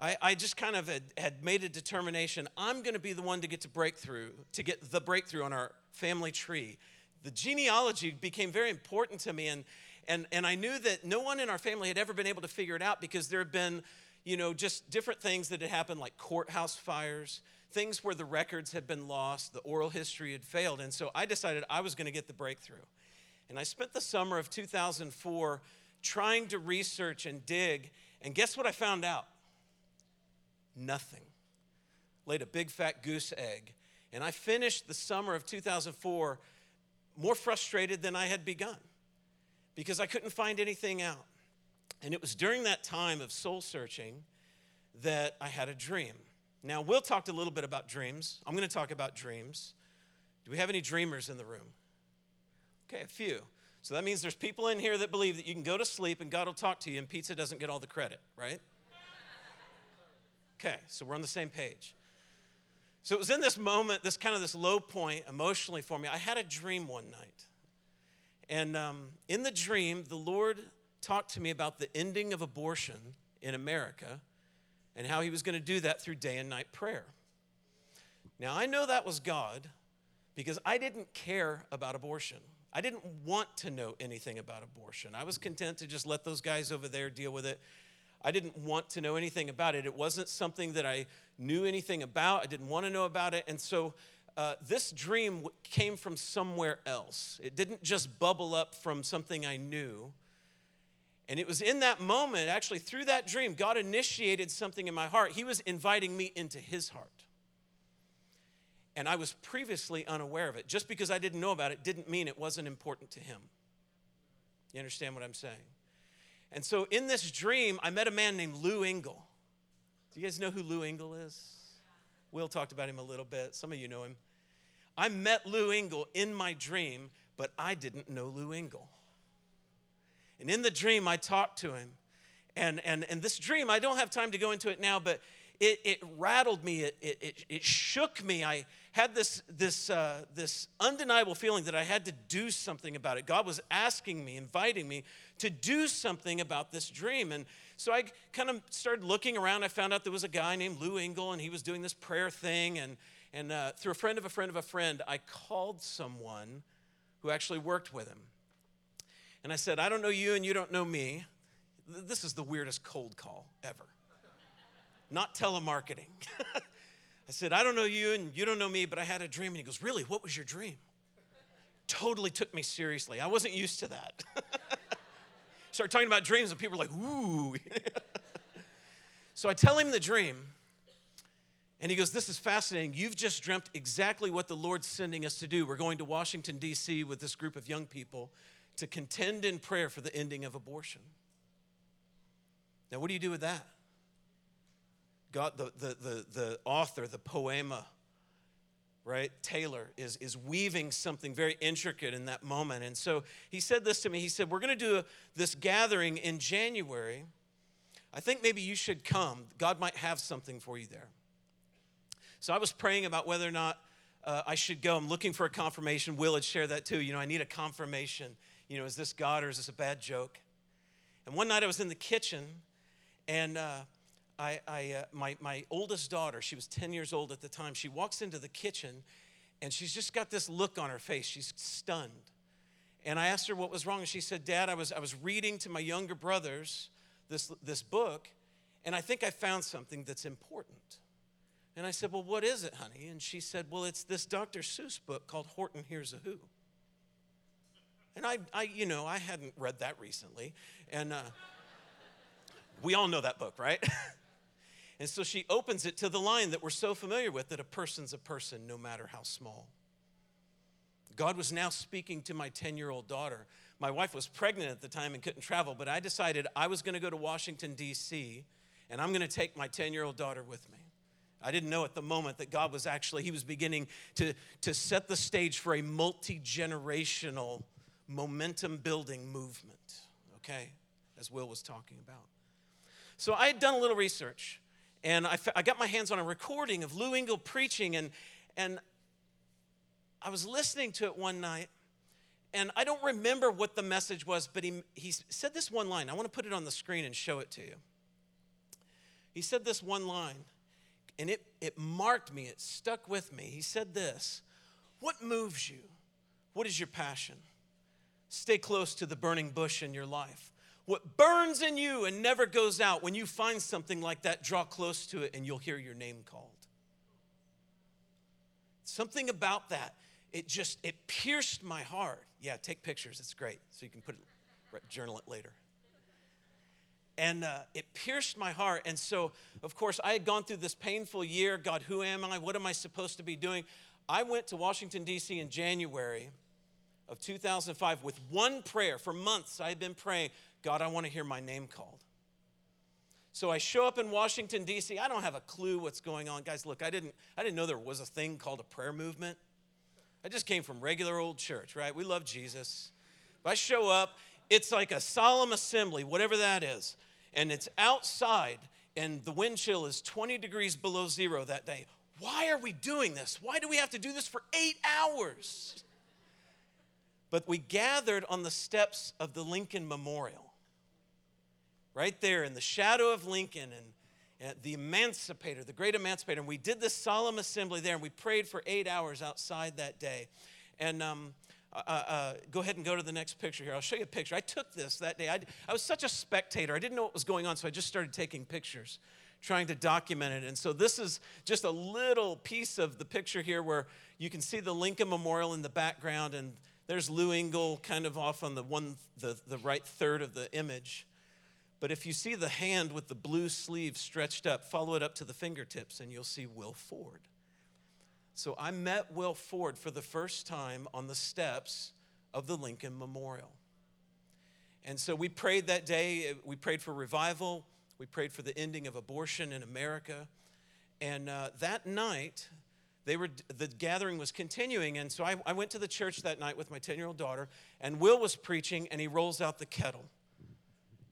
I, I just kind of had, had made a determination I'm going to be the one to get to breakthrough, to get the breakthrough on our family tree. The genealogy became very important to me, and, and, and I knew that no one in our family had ever been able to figure it out because there had been, you know, just different things that had happened, like courthouse fires, things where the records had been lost, the oral history had failed. And so I decided I was going to get the breakthrough. And I spent the summer of 2004 trying to research and dig. And guess what I found out? nothing. Laid a big fat goose egg. And I finished the summer of 2004 more frustrated than I had begun because I couldn't find anything out. And it was during that time of soul searching that I had a dream. Now, we'll talked a little bit about dreams. I'm going to talk about dreams. Do we have any dreamers in the room? Okay, a few. So that means there's people in here that believe that you can go to sleep and God will talk to you and pizza doesn't get all the credit, right? Okay, so we're on the same page. So it was in this moment, this kind of this low point emotionally for me. I had a dream one night. And um, in the dream, the Lord talked to me about the ending of abortion in America and how he was going to do that through day and night prayer. Now, I know that was God because I didn't care about abortion. I didn't want to know anything about abortion. I was content to just let those guys over there deal with it. I didn't want to know anything about it. It wasn't something that I knew anything about. I didn't want to know about it. And so uh, this dream came from somewhere else. It didn't just bubble up from something I knew. And it was in that moment, actually, through that dream, God initiated something in my heart. He was inviting me into His heart. And I was previously unaware of it. Just because I didn't know about it didn't mean it wasn't important to Him. You understand what I'm saying? And so in this dream, I met a man named Lou Engle. Do you guys know who Lou Engle is? Will talked about him a little bit. Some of you know him. I met Lou Engle in my dream, but I didn't know Lou Engle. And in the dream, I talked to him. And, and, and this dream, I don't have time to go into it now, but it, it rattled me, it, it, it, shook me. I had this, this, uh, this undeniable feeling that I had to do something about it. God was asking me, inviting me to do something about this dream. And so I kind of started looking around. I found out there was a guy named Lou Engle, and he was doing this prayer thing. And, and uh, through a friend of a friend of a friend, I called someone who actually worked with him. And I said, I don't know you, and you don't know me. This is the weirdest cold call ever not telemarketing. [LAUGHS] I said, I don't know you and you don't know me, but I had a dream. And he goes, Really? What was your dream? Totally took me seriously. I wasn't used to that. [LAUGHS] Started talking about dreams, and people were like, Ooh. [LAUGHS] so I tell him the dream, and he goes, This is fascinating. You've just dreamt exactly what the Lord's sending us to do. We're going to Washington, D.C. with this group of young people to contend in prayer for the ending of abortion. Now, what do you do with that? God, the, the, the, the author, the poema, right, Taylor, is, is weaving something very intricate in that moment. And so he said this to me. He said, We're going to do a, this gathering in January. I think maybe you should come. God might have something for you there. So I was praying about whether or not uh, I should go. I'm looking for a confirmation. Will had shared that too. You know, I need a confirmation. You know, is this God or is this a bad joke? And one night I was in the kitchen and uh, I, I uh, my, my oldest daughter, she was 10 years old at the time, she walks into the kitchen and she's just got this look on her face. She's stunned. And I asked her what was wrong. And she said, Dad, I was, I was reading to my younger brothers this, this book, and I think I found something that's important. And I said, Well, what is it, honey? And she said, Well, it's this Dr. Seuss book called Horton Hears a Who. And I, I you know, I hadn't read that recently. And uh, we all know that book, right? [LAUGHS] And so she opens it to the line that we're so familiar with that a person's a person no matter how small. God was now speaking to my 10 year old daughter. My wife was pregnant at the time and couldn't travel, but I decided I was going to go to Washington, D.C., and I'm going to take my 10 year old daughter with me. I didn't know at the moment that God was actually, He was beginning to, to set the stage for a multi generational momentum building movement, okay, as Will was talking about. So I had done a little research and I, I got my hands on a recording of Lou Engle preaching, and, and I was listening to it one night, and I don't remember what the message was, but he, he said this one line. I want to put it on the screen and show it to you. He said this one line, and it, it marked me, it stuck with me. He said this What moves you? What is your passion? Stay close to the burning bush in your life. What burns in you and never goes out, when you find something like that, draw close to it and you'll hear your name called. Something about that, it just, it pierced my heart. Yeah, take pictures, it's great. So you can put it, journal it later. And uh, it pierced my heart. And so, of course, I had gone through this painful year. God, who am I? What am I supposed to be doing? I went to Washington, D.C. in January of 2005 with one prayer. For months, I had been praying, God, I want to hear my name called. So I show up in Washington, D.C. I don't have a clue what's going on. Guys, look, I didn't, I didn't know there was a thing called a prayer movement. I just came from regular old church, right? We love Jesus. But I show up, it's like a solemn assembly, whatever that is, and it's outside, and the wind chill is 20 degrees below zero that day. Why are we doing this? Why do we have to do this for eight hours? But we gathered on the steps of the Lincoln Memorial right there in the shadow of Lincoln. And uh, the emancipator, the great emancipator. And we did this solemn assembly there, and we prayed for eight hours outside that day. And um, uh, uh, go ahead and go to the next picture here. I'll show you a picture. I took this that day. I, I was such a spectator. I didn't know what was going on, so I just started taking pictures, trying to document it. And so this is just a little piece of the picture here where you can see the Lincoln Memorial in the background, and there's Lou Engle kind of off on the one, the, the right third of the image. But if you see the hand with the blue sleeve stretched up, follow it up to the fingertips, and you'll see Will Ford. So I met Will Ford for the first time on the steps of the Lincoln Memorial. And so we prayed that day. We prayed for revival. We prayed for the ending of abortion in America. And uh, that night, they were, the gathering was continuing. And so I, I went to the church that night with my 10 year old daughter, and Will was preaching, and he rolls out the kettle.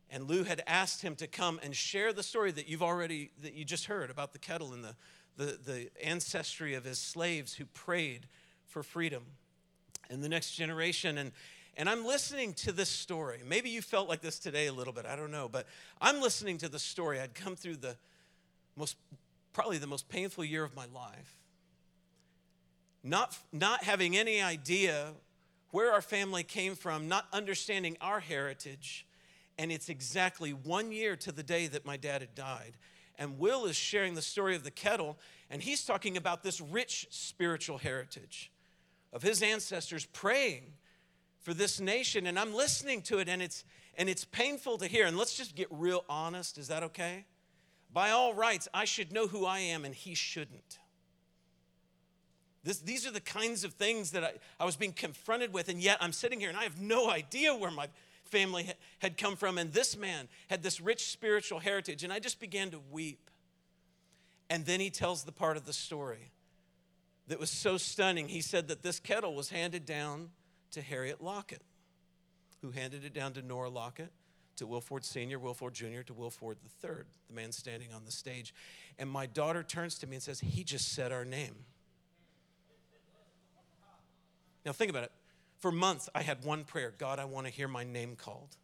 And Lou had asked him to come and share the story that you've already, that you just heard about the kettle and the, the, the ancestry of his slaves who prayed for freedom and the next generation. And, and I'm listening to this story. Maybe you felt like this today a little bit, I don't know, but I'm listening to the story. I'd come through the most, probably the most painful year of my life. Not, not having any idea where our family came from, not understanding our heritage and it's exactly one year to the day that my dad had died. And Will is sharing the story of the kettle, and he's talking about this rich spiritual heritage of his ancestors praying for this nation. And I'm listening to it, and it's, and it's painful to hear. And let's just get real honest. Is that okay? By all rights, I should know who I am, and he shouldn't. This, these are the kinds of things that I, I was being confronted with, and yet I'm sitting here and I have no idea where my family had come from. And this man had this rich spiritual heritage. And I just began to weep. And then he tells the part of the story that was so stunning. He said that this kettle was handed down to Harriet Lockett, who handed it down to Nora Lockett, to Wilford Sr., Wilford Jr., to Wilford III, the man standing on the stage. And my daughter turns to me and says, He just said our name. Now, think about it. For months, I had one prayer God, I want to hear my name called.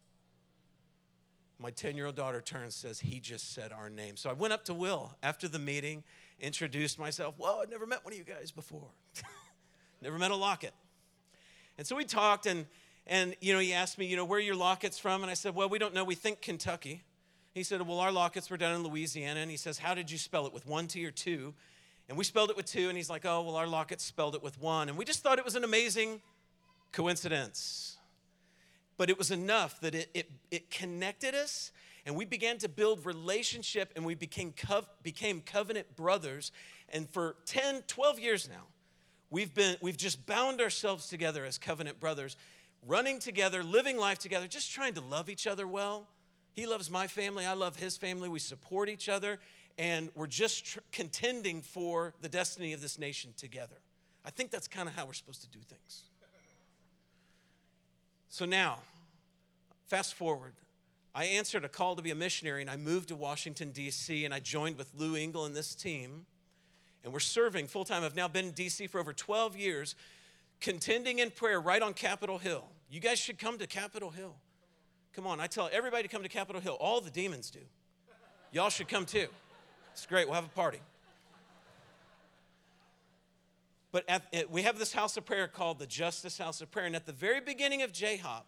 My 10 year old daughter turns and says, He just said our name. So I went up to Will after the meeting, introduced myself. Whoa, I'd never met one of you guys before. [LAUGHS] never met a Lockett. And so we talked, and, and you know, he asked me, you know, where your Locketts from? And I said, well, we don't know. We think Kentucky. He said, well, our Locketts were down in Louisiana. And he says, how did you spell it, with one T or two? And we spelled it with two. And he's like, oh, well, our Lockett spelled it with one. And we just thought it was an amazing coincidence. But it was enough that it, it, it connected us and we began to build relationship and we became, cov- became covenant brothers. And for 10, 12 years now, we've, been, we've just bound ourselves together as covenant brothers, running together, living life together, just trying to love each other well. He loves my family, I love his family. We support each other, and we're just tr- contending for the destiny of this nation together. I think that's kind of how we're supposed to do things. So now, fast forward. I answered a call to be a missionary and I moved to Washington, D.C., and I joined with Lou Engle and this team. And we're serving full time. I've now been in D.C. for over 12 years, contending in prayer right on Capitol Hill. You guys should come to Capitol Hill. Come on, I tell everybody to come to Capitol Hill. All the demons do. Y'all should come too. It's great. We'll have a party. But at, we have this house of prayer called the Justice House of Prayer. And at the very beginning of J-Hop,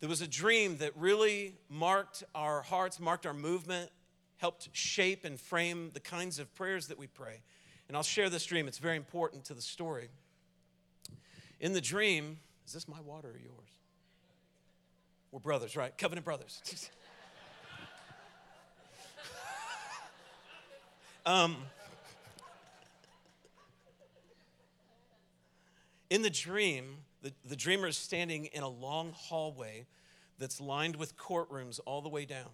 there was a dream that really marked our hearts, marked our movement, helped shape and frame the kinds of prayers that we pray. And I'll share this dream, it's very important to the story. In the dream, is this my water or yours? We're brothers, right? Covenant brothers. [LAUGHS] um, In the dream, the, the dreamer is standing in a long hallway that's lined with courtrooms all the way down.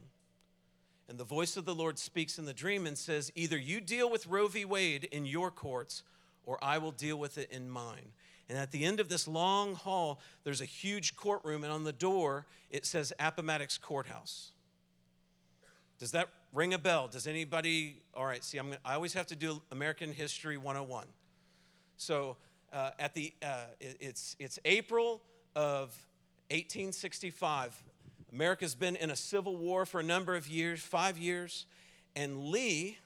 And the voice of the Lord speaks in the dream and says, Either you deal with Roe v. Wade in your courts, or I will deal with it in mine. And at the end of this long hall, there's a huge courtroom, and on the door, it says Appomattox Courthouse. Does that ring a bell? Does anybody? All right, see, I'm, I always have to do American History 101. So uh, at the, uh, it's, it's April of 1865. America's been in a civil war for a number of years, five years, And Lee,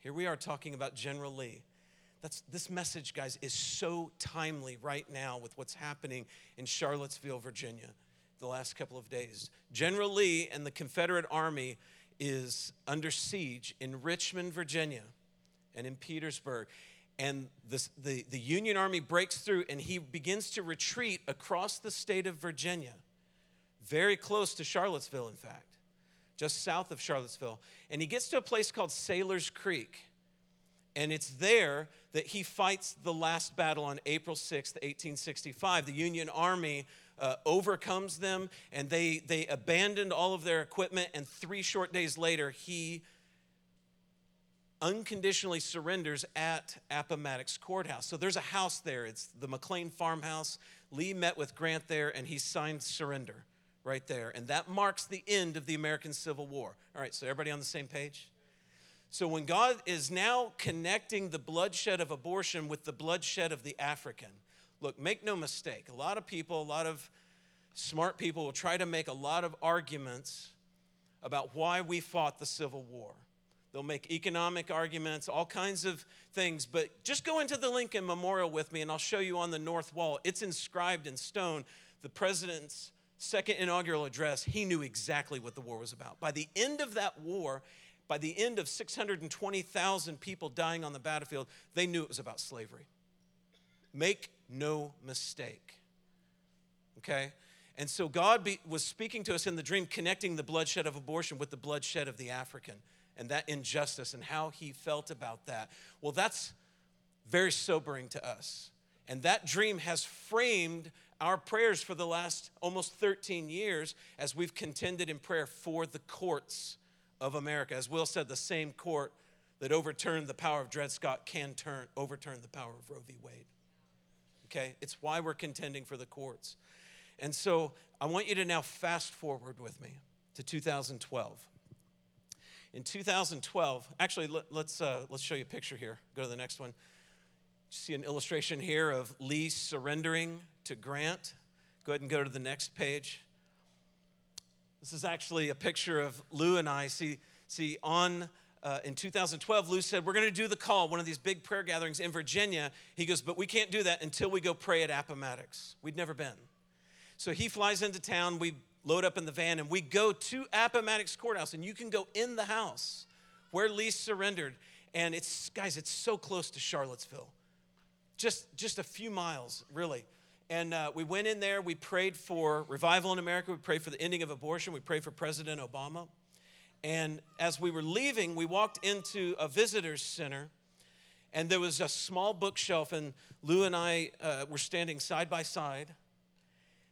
here we are talking about General Lee. That's, this message, guys, is so timely right now with what's happening in Charlottesville, Virginia, the last couple of days. General Lee and the Confederate Army is under siege in Richmond, Virginia, and in Petersburg. And this, the, the Union Army breaks through, and he begins to retreat across the state of Virginia, very close to Charlottesville, in fact, just south of Charlottesville. And he gets to a place called Sailor's Creek. And it's there that he fights the last battle on April 6th, 1865. The Union Army uh, overcomes them and they, they abandoned all of their equipment. And three short days later, he unconditionally surrenders at Appomattox Courthouse. So there's a house there. It's the McLean Farmhouse. Lee met with Grant there and he signed surrender right there. And that marks the end of the American Civil War. All right, so everybody on the same page? So when God is now connecting the bloodshed of abortion with the bloodshed of the African, look, make no mistake, a lot of people, a lot of smart people will try to make a lot of arguments about why we fought the Civil War. They'll make economic arguments, all kinds of things, but just go into the Lincoln Memorial with me and I'll show you on the north wall. It's inscribed in stone. The president's second inaugural address, he knew exactly what the war was about. By the end of that war, by the end of 620,000 people dying on the battlefield, they knew it was about slavery. Make no mistake. Okay? And so God be, was speaking to us in the dream, connecting the bloodshed of abortion with the bloodshed of the African and that injustice and how he felt about that. Well, that's very sobering to us. And that dream has framed our prayers for the last almost 13 years as we've contended in prayer for the courts of America. As Will said, the same court that overturned the power of Dred Scott can turn, overturn the power of Roe v. Wade. Okay? It's why we're contending for the courts. And so I want you to now fast forward with me to 2012. In 2012, actually, let, us let's, uh, let's show you a picture here. Go to the next one. See an illustration here of Lee surrendering to Grant. Go ahead and go to the next page. This is actually a picture of Lou and I. See, see on uh, in 2012, Lou said, We're going to do the call, one of these big prayer gatherings in Virginia. He goes, But we can't do that until we go pray at Appomattox. We'd never been. So he flies into town. We load up in the van and we go to Appomattox Courthouse. And you can go in the house where Lee surrendered. And it's, guys, it's so close to Charlottesville. Just, just a few miles, really. And uh, we went in there, we prayed for revival in America, we prayed for the ending of abortion, we prayed for President Obama. And as we were leaving, we walked into a visitor's center, and there was a small bookshelf, and Lou and I uh, were standing side by side.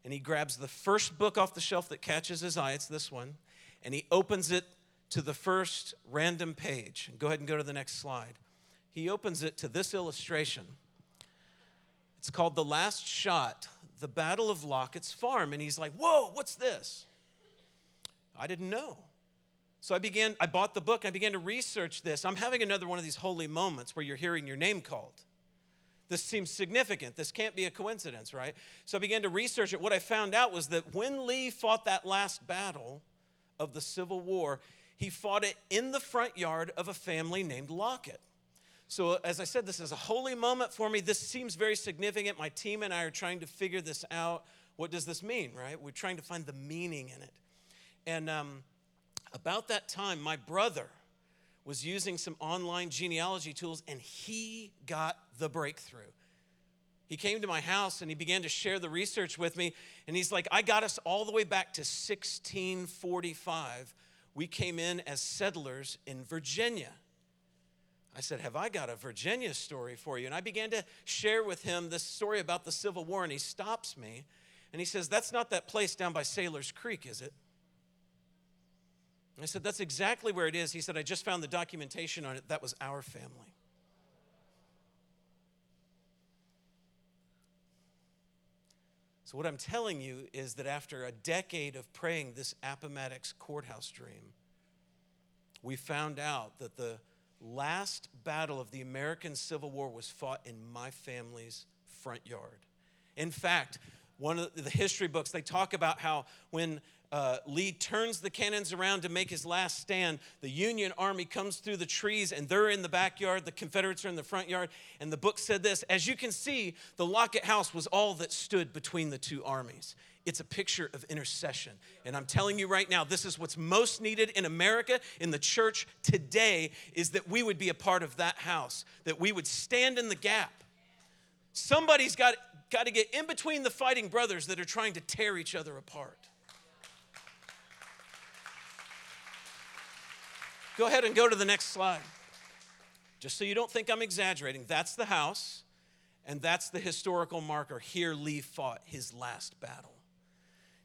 And he grabs the first book off the shelf that catches his eye, it's this one, and he opens it to the first random page. Go ahead and go to the next slide. He opens it to this illustration. It's called The Last Shot, The Battle of Lockett's Farm. And he's like, Whoa, what's this? I didn't know. So I began, I bought the book, I began to research this. I'm having another one of these holy moments where you're hearing your name called. This seems significant. This can't be a coincidence, right? So I began to research it. What I found out was that when Lee fought that last battle of the Civil War, he fought it in the front yard of a family named Lockett. So, as I said, this is a holy moment for me. This seems very significant. My team and I are trying to figure this out. What does this mean, right? We're trying to find the meaning in it. And um, about that time, my brother was using some online genealogy tools and he got the breakthrough. He came to my house and he began to share the research with me. And he's like, I got us all the way back to 1645. We came in as settlers in Virginia. I said, Have I got a Virginia story for you? And I began to share with him this story about the Civil War, and he stops me and he says, That's not that place down by Sailor's Creek, is it? I said, That's exactly where it is. He said, I just found the documentation on it. That was our family. So, what I'm telling you is that after a decade of praying this Appomattox courthouse dream, we found out that the last battle of the American Civil War was fought in my family's front yard. In fact, one of the history books, they talk about how when uh, Lee turns the cannons around to make his last stand. The Union Army comes through the trees and they're in the backyard. The Confederates are in the front yard. And the book said this As you can see, the Lockett House was all that stood between the two armies. It's a picture of intercession. And I'm telling you right now, this is what's most needed in America, in the church today, is that we would be a part of that house, that we would stand in the gap. Somebody's got, got to get in between the fighting brothers that are trying to tear each other apart. Go ahead and go to the next slide. Just so you don't think I'm exaggerating, that's the house, and that's the historical marker. Here, Lee fought his last battle.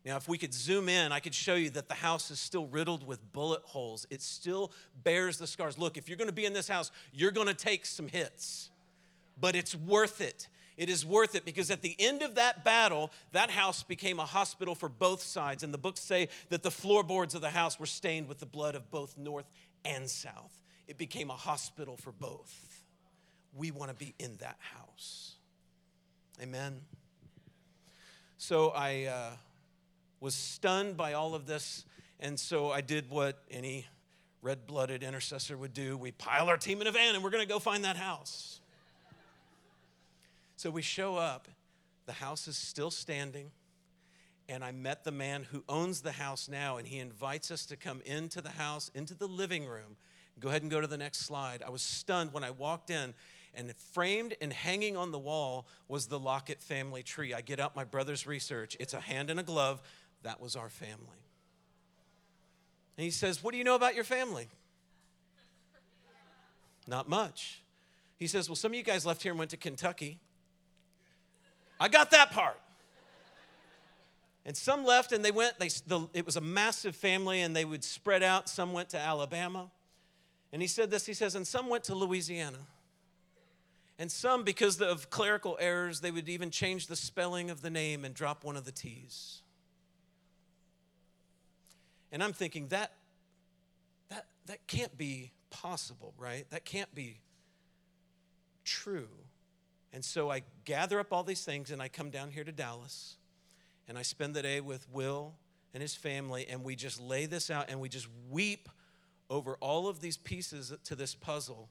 Now, if we could zoom in, I could show you that the house is still riddled with bullet holes. It still bears the scars. Look, if you're going to be in this house, you're going to take some hits, but it's worth it. It is worth it because at the end of that battle, that house became a hospital for both sides. And the books say that the floorboards of the house were stained with the blood of both North and South. It became a hospital for both. We want to be in that house. Amen. So I. Uh, was stunned by all of this. And so I did what any red blooded intercessor would do. We pile our team in a van and we're going to go find that house. So we show up, the house is still standing. And I met the man who owns the house now, and he invites us to come into the house, into the living room. Go ahead and go to the next slide. I was stunned when I walked in, and framed and hanging on the wall was the Lockett family tree. I get out my brother's research. It's a hand and a glove that was our family. And he says, What do you know about your family? Not much. He says, Well, some of you guys left here and went to Kentucky. I got that part. And some left and they went, they, the, it was a massive family and they would spread out. Some went to Alabama. And he said this he says, and some went to Louisiana. And some, because of clerical errors, they would even change the spelling of the name and drop one of the T's. And I'm thinking that that that can't be possible, right? That can't be true. And so I gather up all these things and I come down here to Dallas and I spend the day with Will and his family and we just lay this out and we just weep over all of these pieces to this puzzle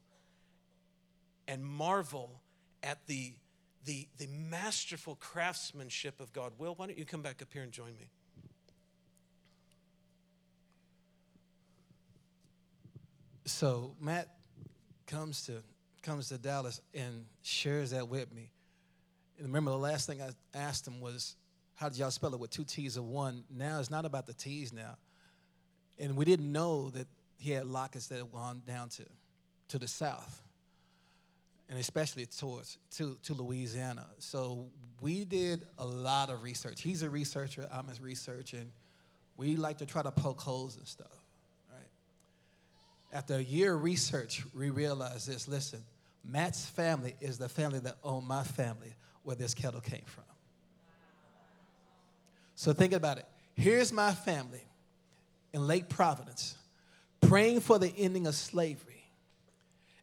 and marvel at the the, the masterful craftsmanship of God. Will, why don't you come back up here and join me? So Matt comes to comes to Dallas and shares that with me. And remember, the last thing I asked him was, "How did y'all spell it with two T's or one?" Now it's not about the T's now, and we didn't know that he had Locketts that had gone down to to the south, and especially towards to to Louisiana. So we did a lot of research. He's a researcher. I'm a researcher, and we like to try to poke holes and stuff. Right? After a year of research, we realized this listen, Matt's family is the family that owned my family where this kettle came from. So think about it. Here's my family in Lake Providence praying for the ending of slavery.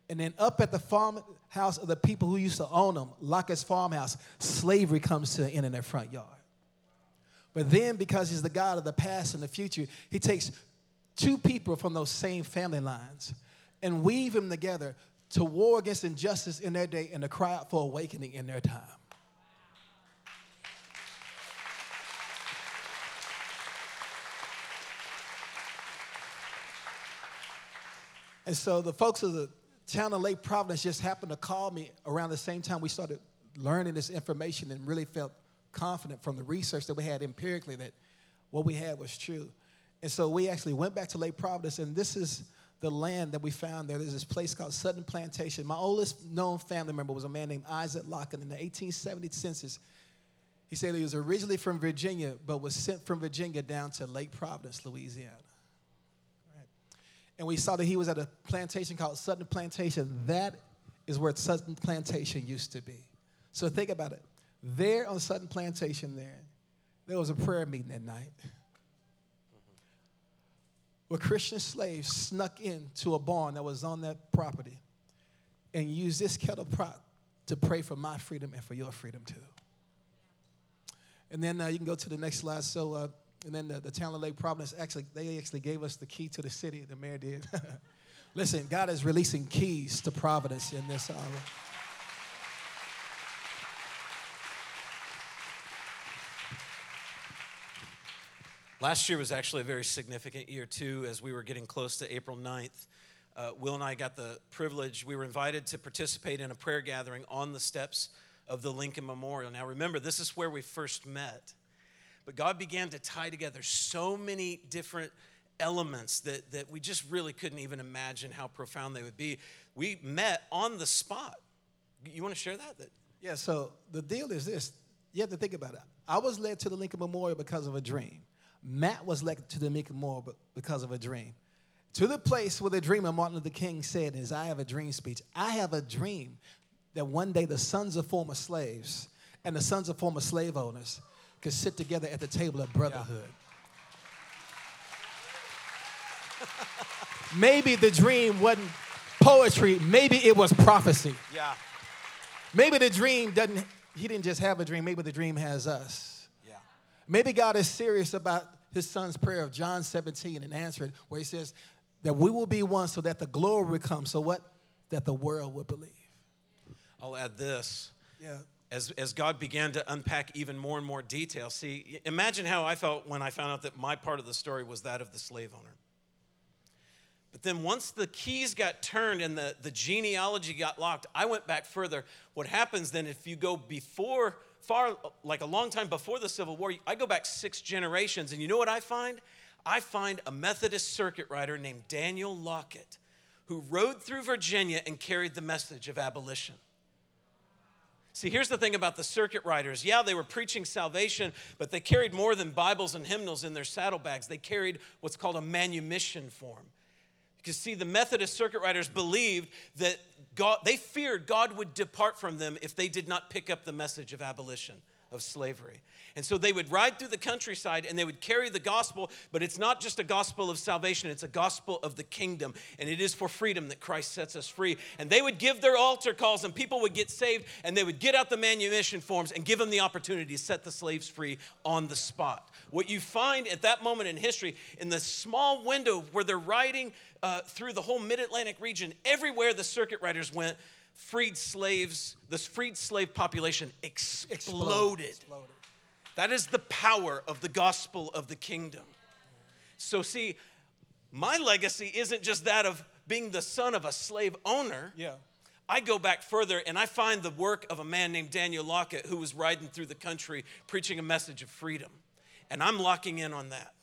And then up at the farmhouse of the people who used to own them, Lockett's farmhouse, slavery comes to an end in their front yard. But then, because he's the God of the past and the future, he takes two people from those same family lines and weave them together to war against injustice in their day and to cry out for awakening in their time. And so the folks of the town of Lake Providence just happened to call me around the same time we started learning this information and really felt confident from the research that we had empirically that what we had was true. And so we actually went back to Lake Providence, and this is the land that we found there. There's this place called Sutton Plantation. My oldest known family member was a man named Isaac Lockett in the 1870 census. He said he was originally from Virginia, but was sent from Virginia down to Lake Providence, Louisiana. And we saw that he was at a plantation called Sutton Plantation. That is where Sutton Plantation used to be. So think about it. There on Sutton Plantation, there, there was a prayer meeting at night where Christian slaves snuck into a barn that was on that property and used this kettle pot to pray for my freedom and for your freedom too. And then uh, you can go to the next slide. So uh, And then the, the town of Lake Providence actually they actually gave us the key to the city. The mayor did. [LAUGHS] Listen, God is releasing keys to Providence in this hour. Last year was actually a very significant year, too, as we were getting close to April 9th. Uh, Will and I got the privilege, we were invited to participate in a prayer gathering on the steps of the Lincoln Memorial. Now, remember, this is where we first met. But God began to tie together so many different elements that, that we just really couldn't even imagine how profound they would be. We met on the spot. You want to share that? that Yeah, so the deal is this. You have to think about it. I was led to the Lincoln Memorial because of a dream. Matt was led to the Lincoln Memorial because of a dream. To the place where the dreamer Martin Luther King said in his I Have a Dream speech, I have a dream that one day the sons of former slaves and the sons of former slave owners could sit together at the table of brotherhood. [LAUGHS] maybe the dream wasn't poetry, maybe it was prophecy. yeah. Maybe the dream doesn't, he didn't just have a dream, maybe the dream has us. Yeah. Maybe God is serious about his son's prayer of John 17 and answer it, where he says that we will be one so that the glory will come. So what? That the world will believe. I'll add this. Yeah. As, as God began to unpack even more and more detail. See, imagine how I felt when I found out that my part of the story was that of the slave owner. But then once the keys got turned and the, the genealogy got locked, I went back further. What happens then if you go before, far, like a long time before the Civil War, I go back six generations, and you know what I find? I find a Methodist circuit rider named Daniel Lockett who rode through Virginia and carried the message of abolition. See, here's the thing about the circuit riders. Yeah, they were preaching salvation, but they carried more than Bibles and hymnals in their saddlebags. They carried what's called a manumission form. Because, see, the Methodist circuit riders believed that God, they feared God would depart from them if they did not pick up the message of abolition of slavery. And so they would ride through the countryside and they would carry the gospel, but it's not just a gospel of salvation, it's a gospel of the kingdom. And it is for freedom that Christ sets us free. And they would give their altar calls and people would get saved and they would get out the manumission forms and give them the opportunity to set the slaves free on the spot. What you find at that moment in history, in the small window where they're riding uh, through the whole mid Atlantic region, everywhere the circuit riders went, freed slaves, this freed slave population exploded. Exploded. That is the power of the gospel of the kingdom. So, see, my legacy isn't just that of being the son of a slave owner. Yeah. I go back further and I find the work of a man named Daniel Lockett who was riding through the country preaching a message of freedom. And I'm locking in on that.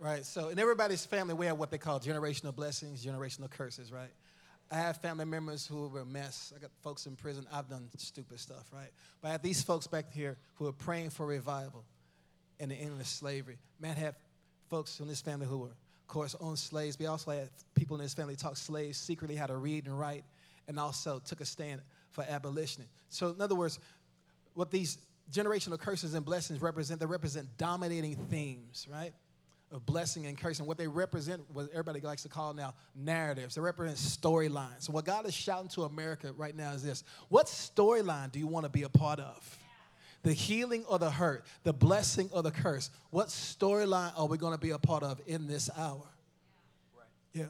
Right. So in everybody's family, we have what they call generational blessings, generational curses, right? I have family members who were a mess. I got folks in prison. I've done stupid stuff, right? But I have these folks back here who are praying for revival in the end of slavery. Man, have folks in this family who were, of course, owned slaves. We also had people in this family taught slaves secretly how to read and write and also took a stand for abolition. So, in other words, what these generational curses and blessings represent, they represent dominating themes, right? Of blessing and cursing. What they represent, what everybody likes to call now narratives, they represent storylines. So, what God is shouting to America right now is this What storyline do you want to be a part of? The healing or the hurt, the blessing or the curse? What storyline are we going to be a part of in this hour? Yeah.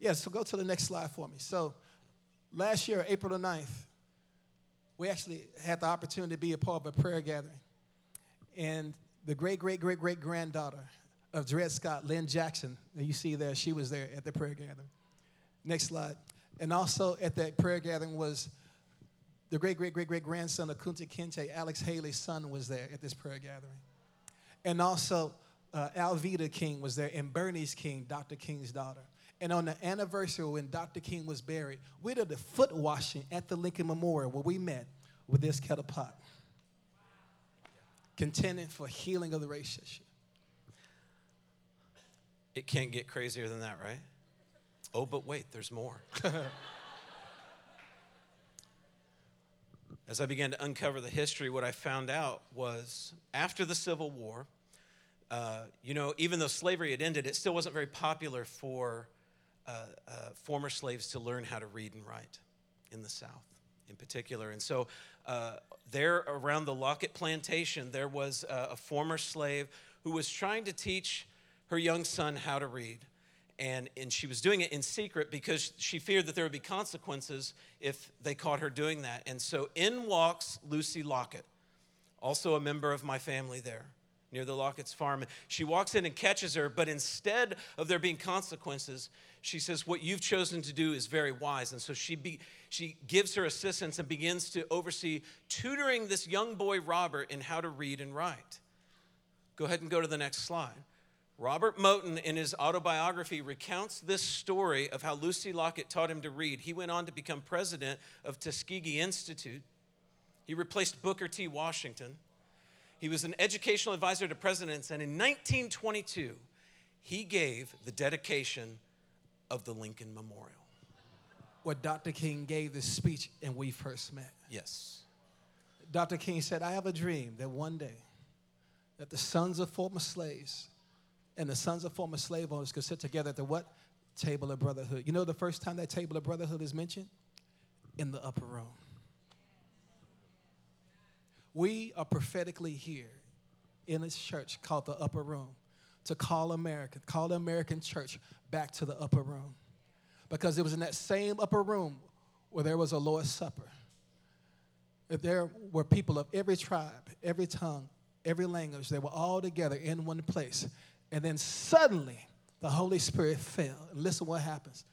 Yeah, so go to the next slide for me. So, last year, April the 9th, we actually had the opportunity to be a part of a prayer gathering. And the great, great, great, great granddaughter of Dred Scott, Lynn Jackson, that you see there, she was there at the prayer gathering. Next slide. And also at that prayer gathering was the great, great, great, great grandson of Kunta Kinte, Alex Haley's son, was there at this prayer gathering. And also uh, Alveda King was there, and Bernice King, Dr. King's daughter. And on the anniversary when Dr. King was buried, we did the foot washing at the Lincoln Memorial where we met with this kettle pot, contending for healing of the issue. It can't get crazier than that, right? Oh, but wait, there's more. [LAUGHS] As I began to uncover the history, what I found out was after the Civil War, uh, you know, even though slavery had ended, it still wasn't very popular for uh, uh, former slaves to learn how to read and write in the South in particular. And so uh, there around the Lockett plantation, there was a, a former slave who was trying to teach her young son how to read. And, and she was doing it in secret because she feared that there would be consequences if they caught her doing that. And so in walks Lucy Lockett, also a member of my family there near the Lockett's farm. She walks in and catches her, but instead of there being consequences, she says, What you've chosen to do is very wise. And so she, be, she gives her assistance and begins to oversee tutoring this young boy, Robert, in how to read and write. Go ahead and go to the next slide. Robert Moton, in his autobiography, recounts this story of how Lucy Lockett taught him to read. He went on to become president of Tuskegee Institute. He replaced Booker T. Washington. He was an educational advisor to presidents, and in 1922, he gave the dedication of the Lincoln Memorial. Where Dr. King gave this speech and we first met. Yes. Dr. King said, I have a dream that one day that the sons of former slaves and the sons of former slave owners could sit together at the what? Table of brotherhood. You know the first time that table of brotherhood is mentioned? In the upper room. We are prophetically here in this church called the upper room to call America, call the American church back to the upper room. Because it was in that same upper room where there was a Lord's Supper. If there were people of every tribe, every tongue, every language, they were all together in one place. And then suddenly the Holy Spirit fell. And listen what happens.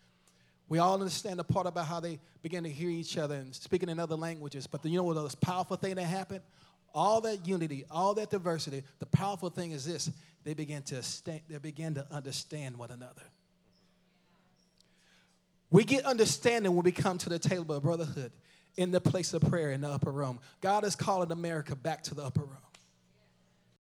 We all understand the part about how they began to hear each other and speaking in other languages. But the, you know what the most powerful thing that happened? All that unity, all that diversity, the powerful thing is this. They began to, they began to understand one another. We get understanding when we come to the table of brotherhood in the place of prayer in the upper room. God is calling America back to the upper room.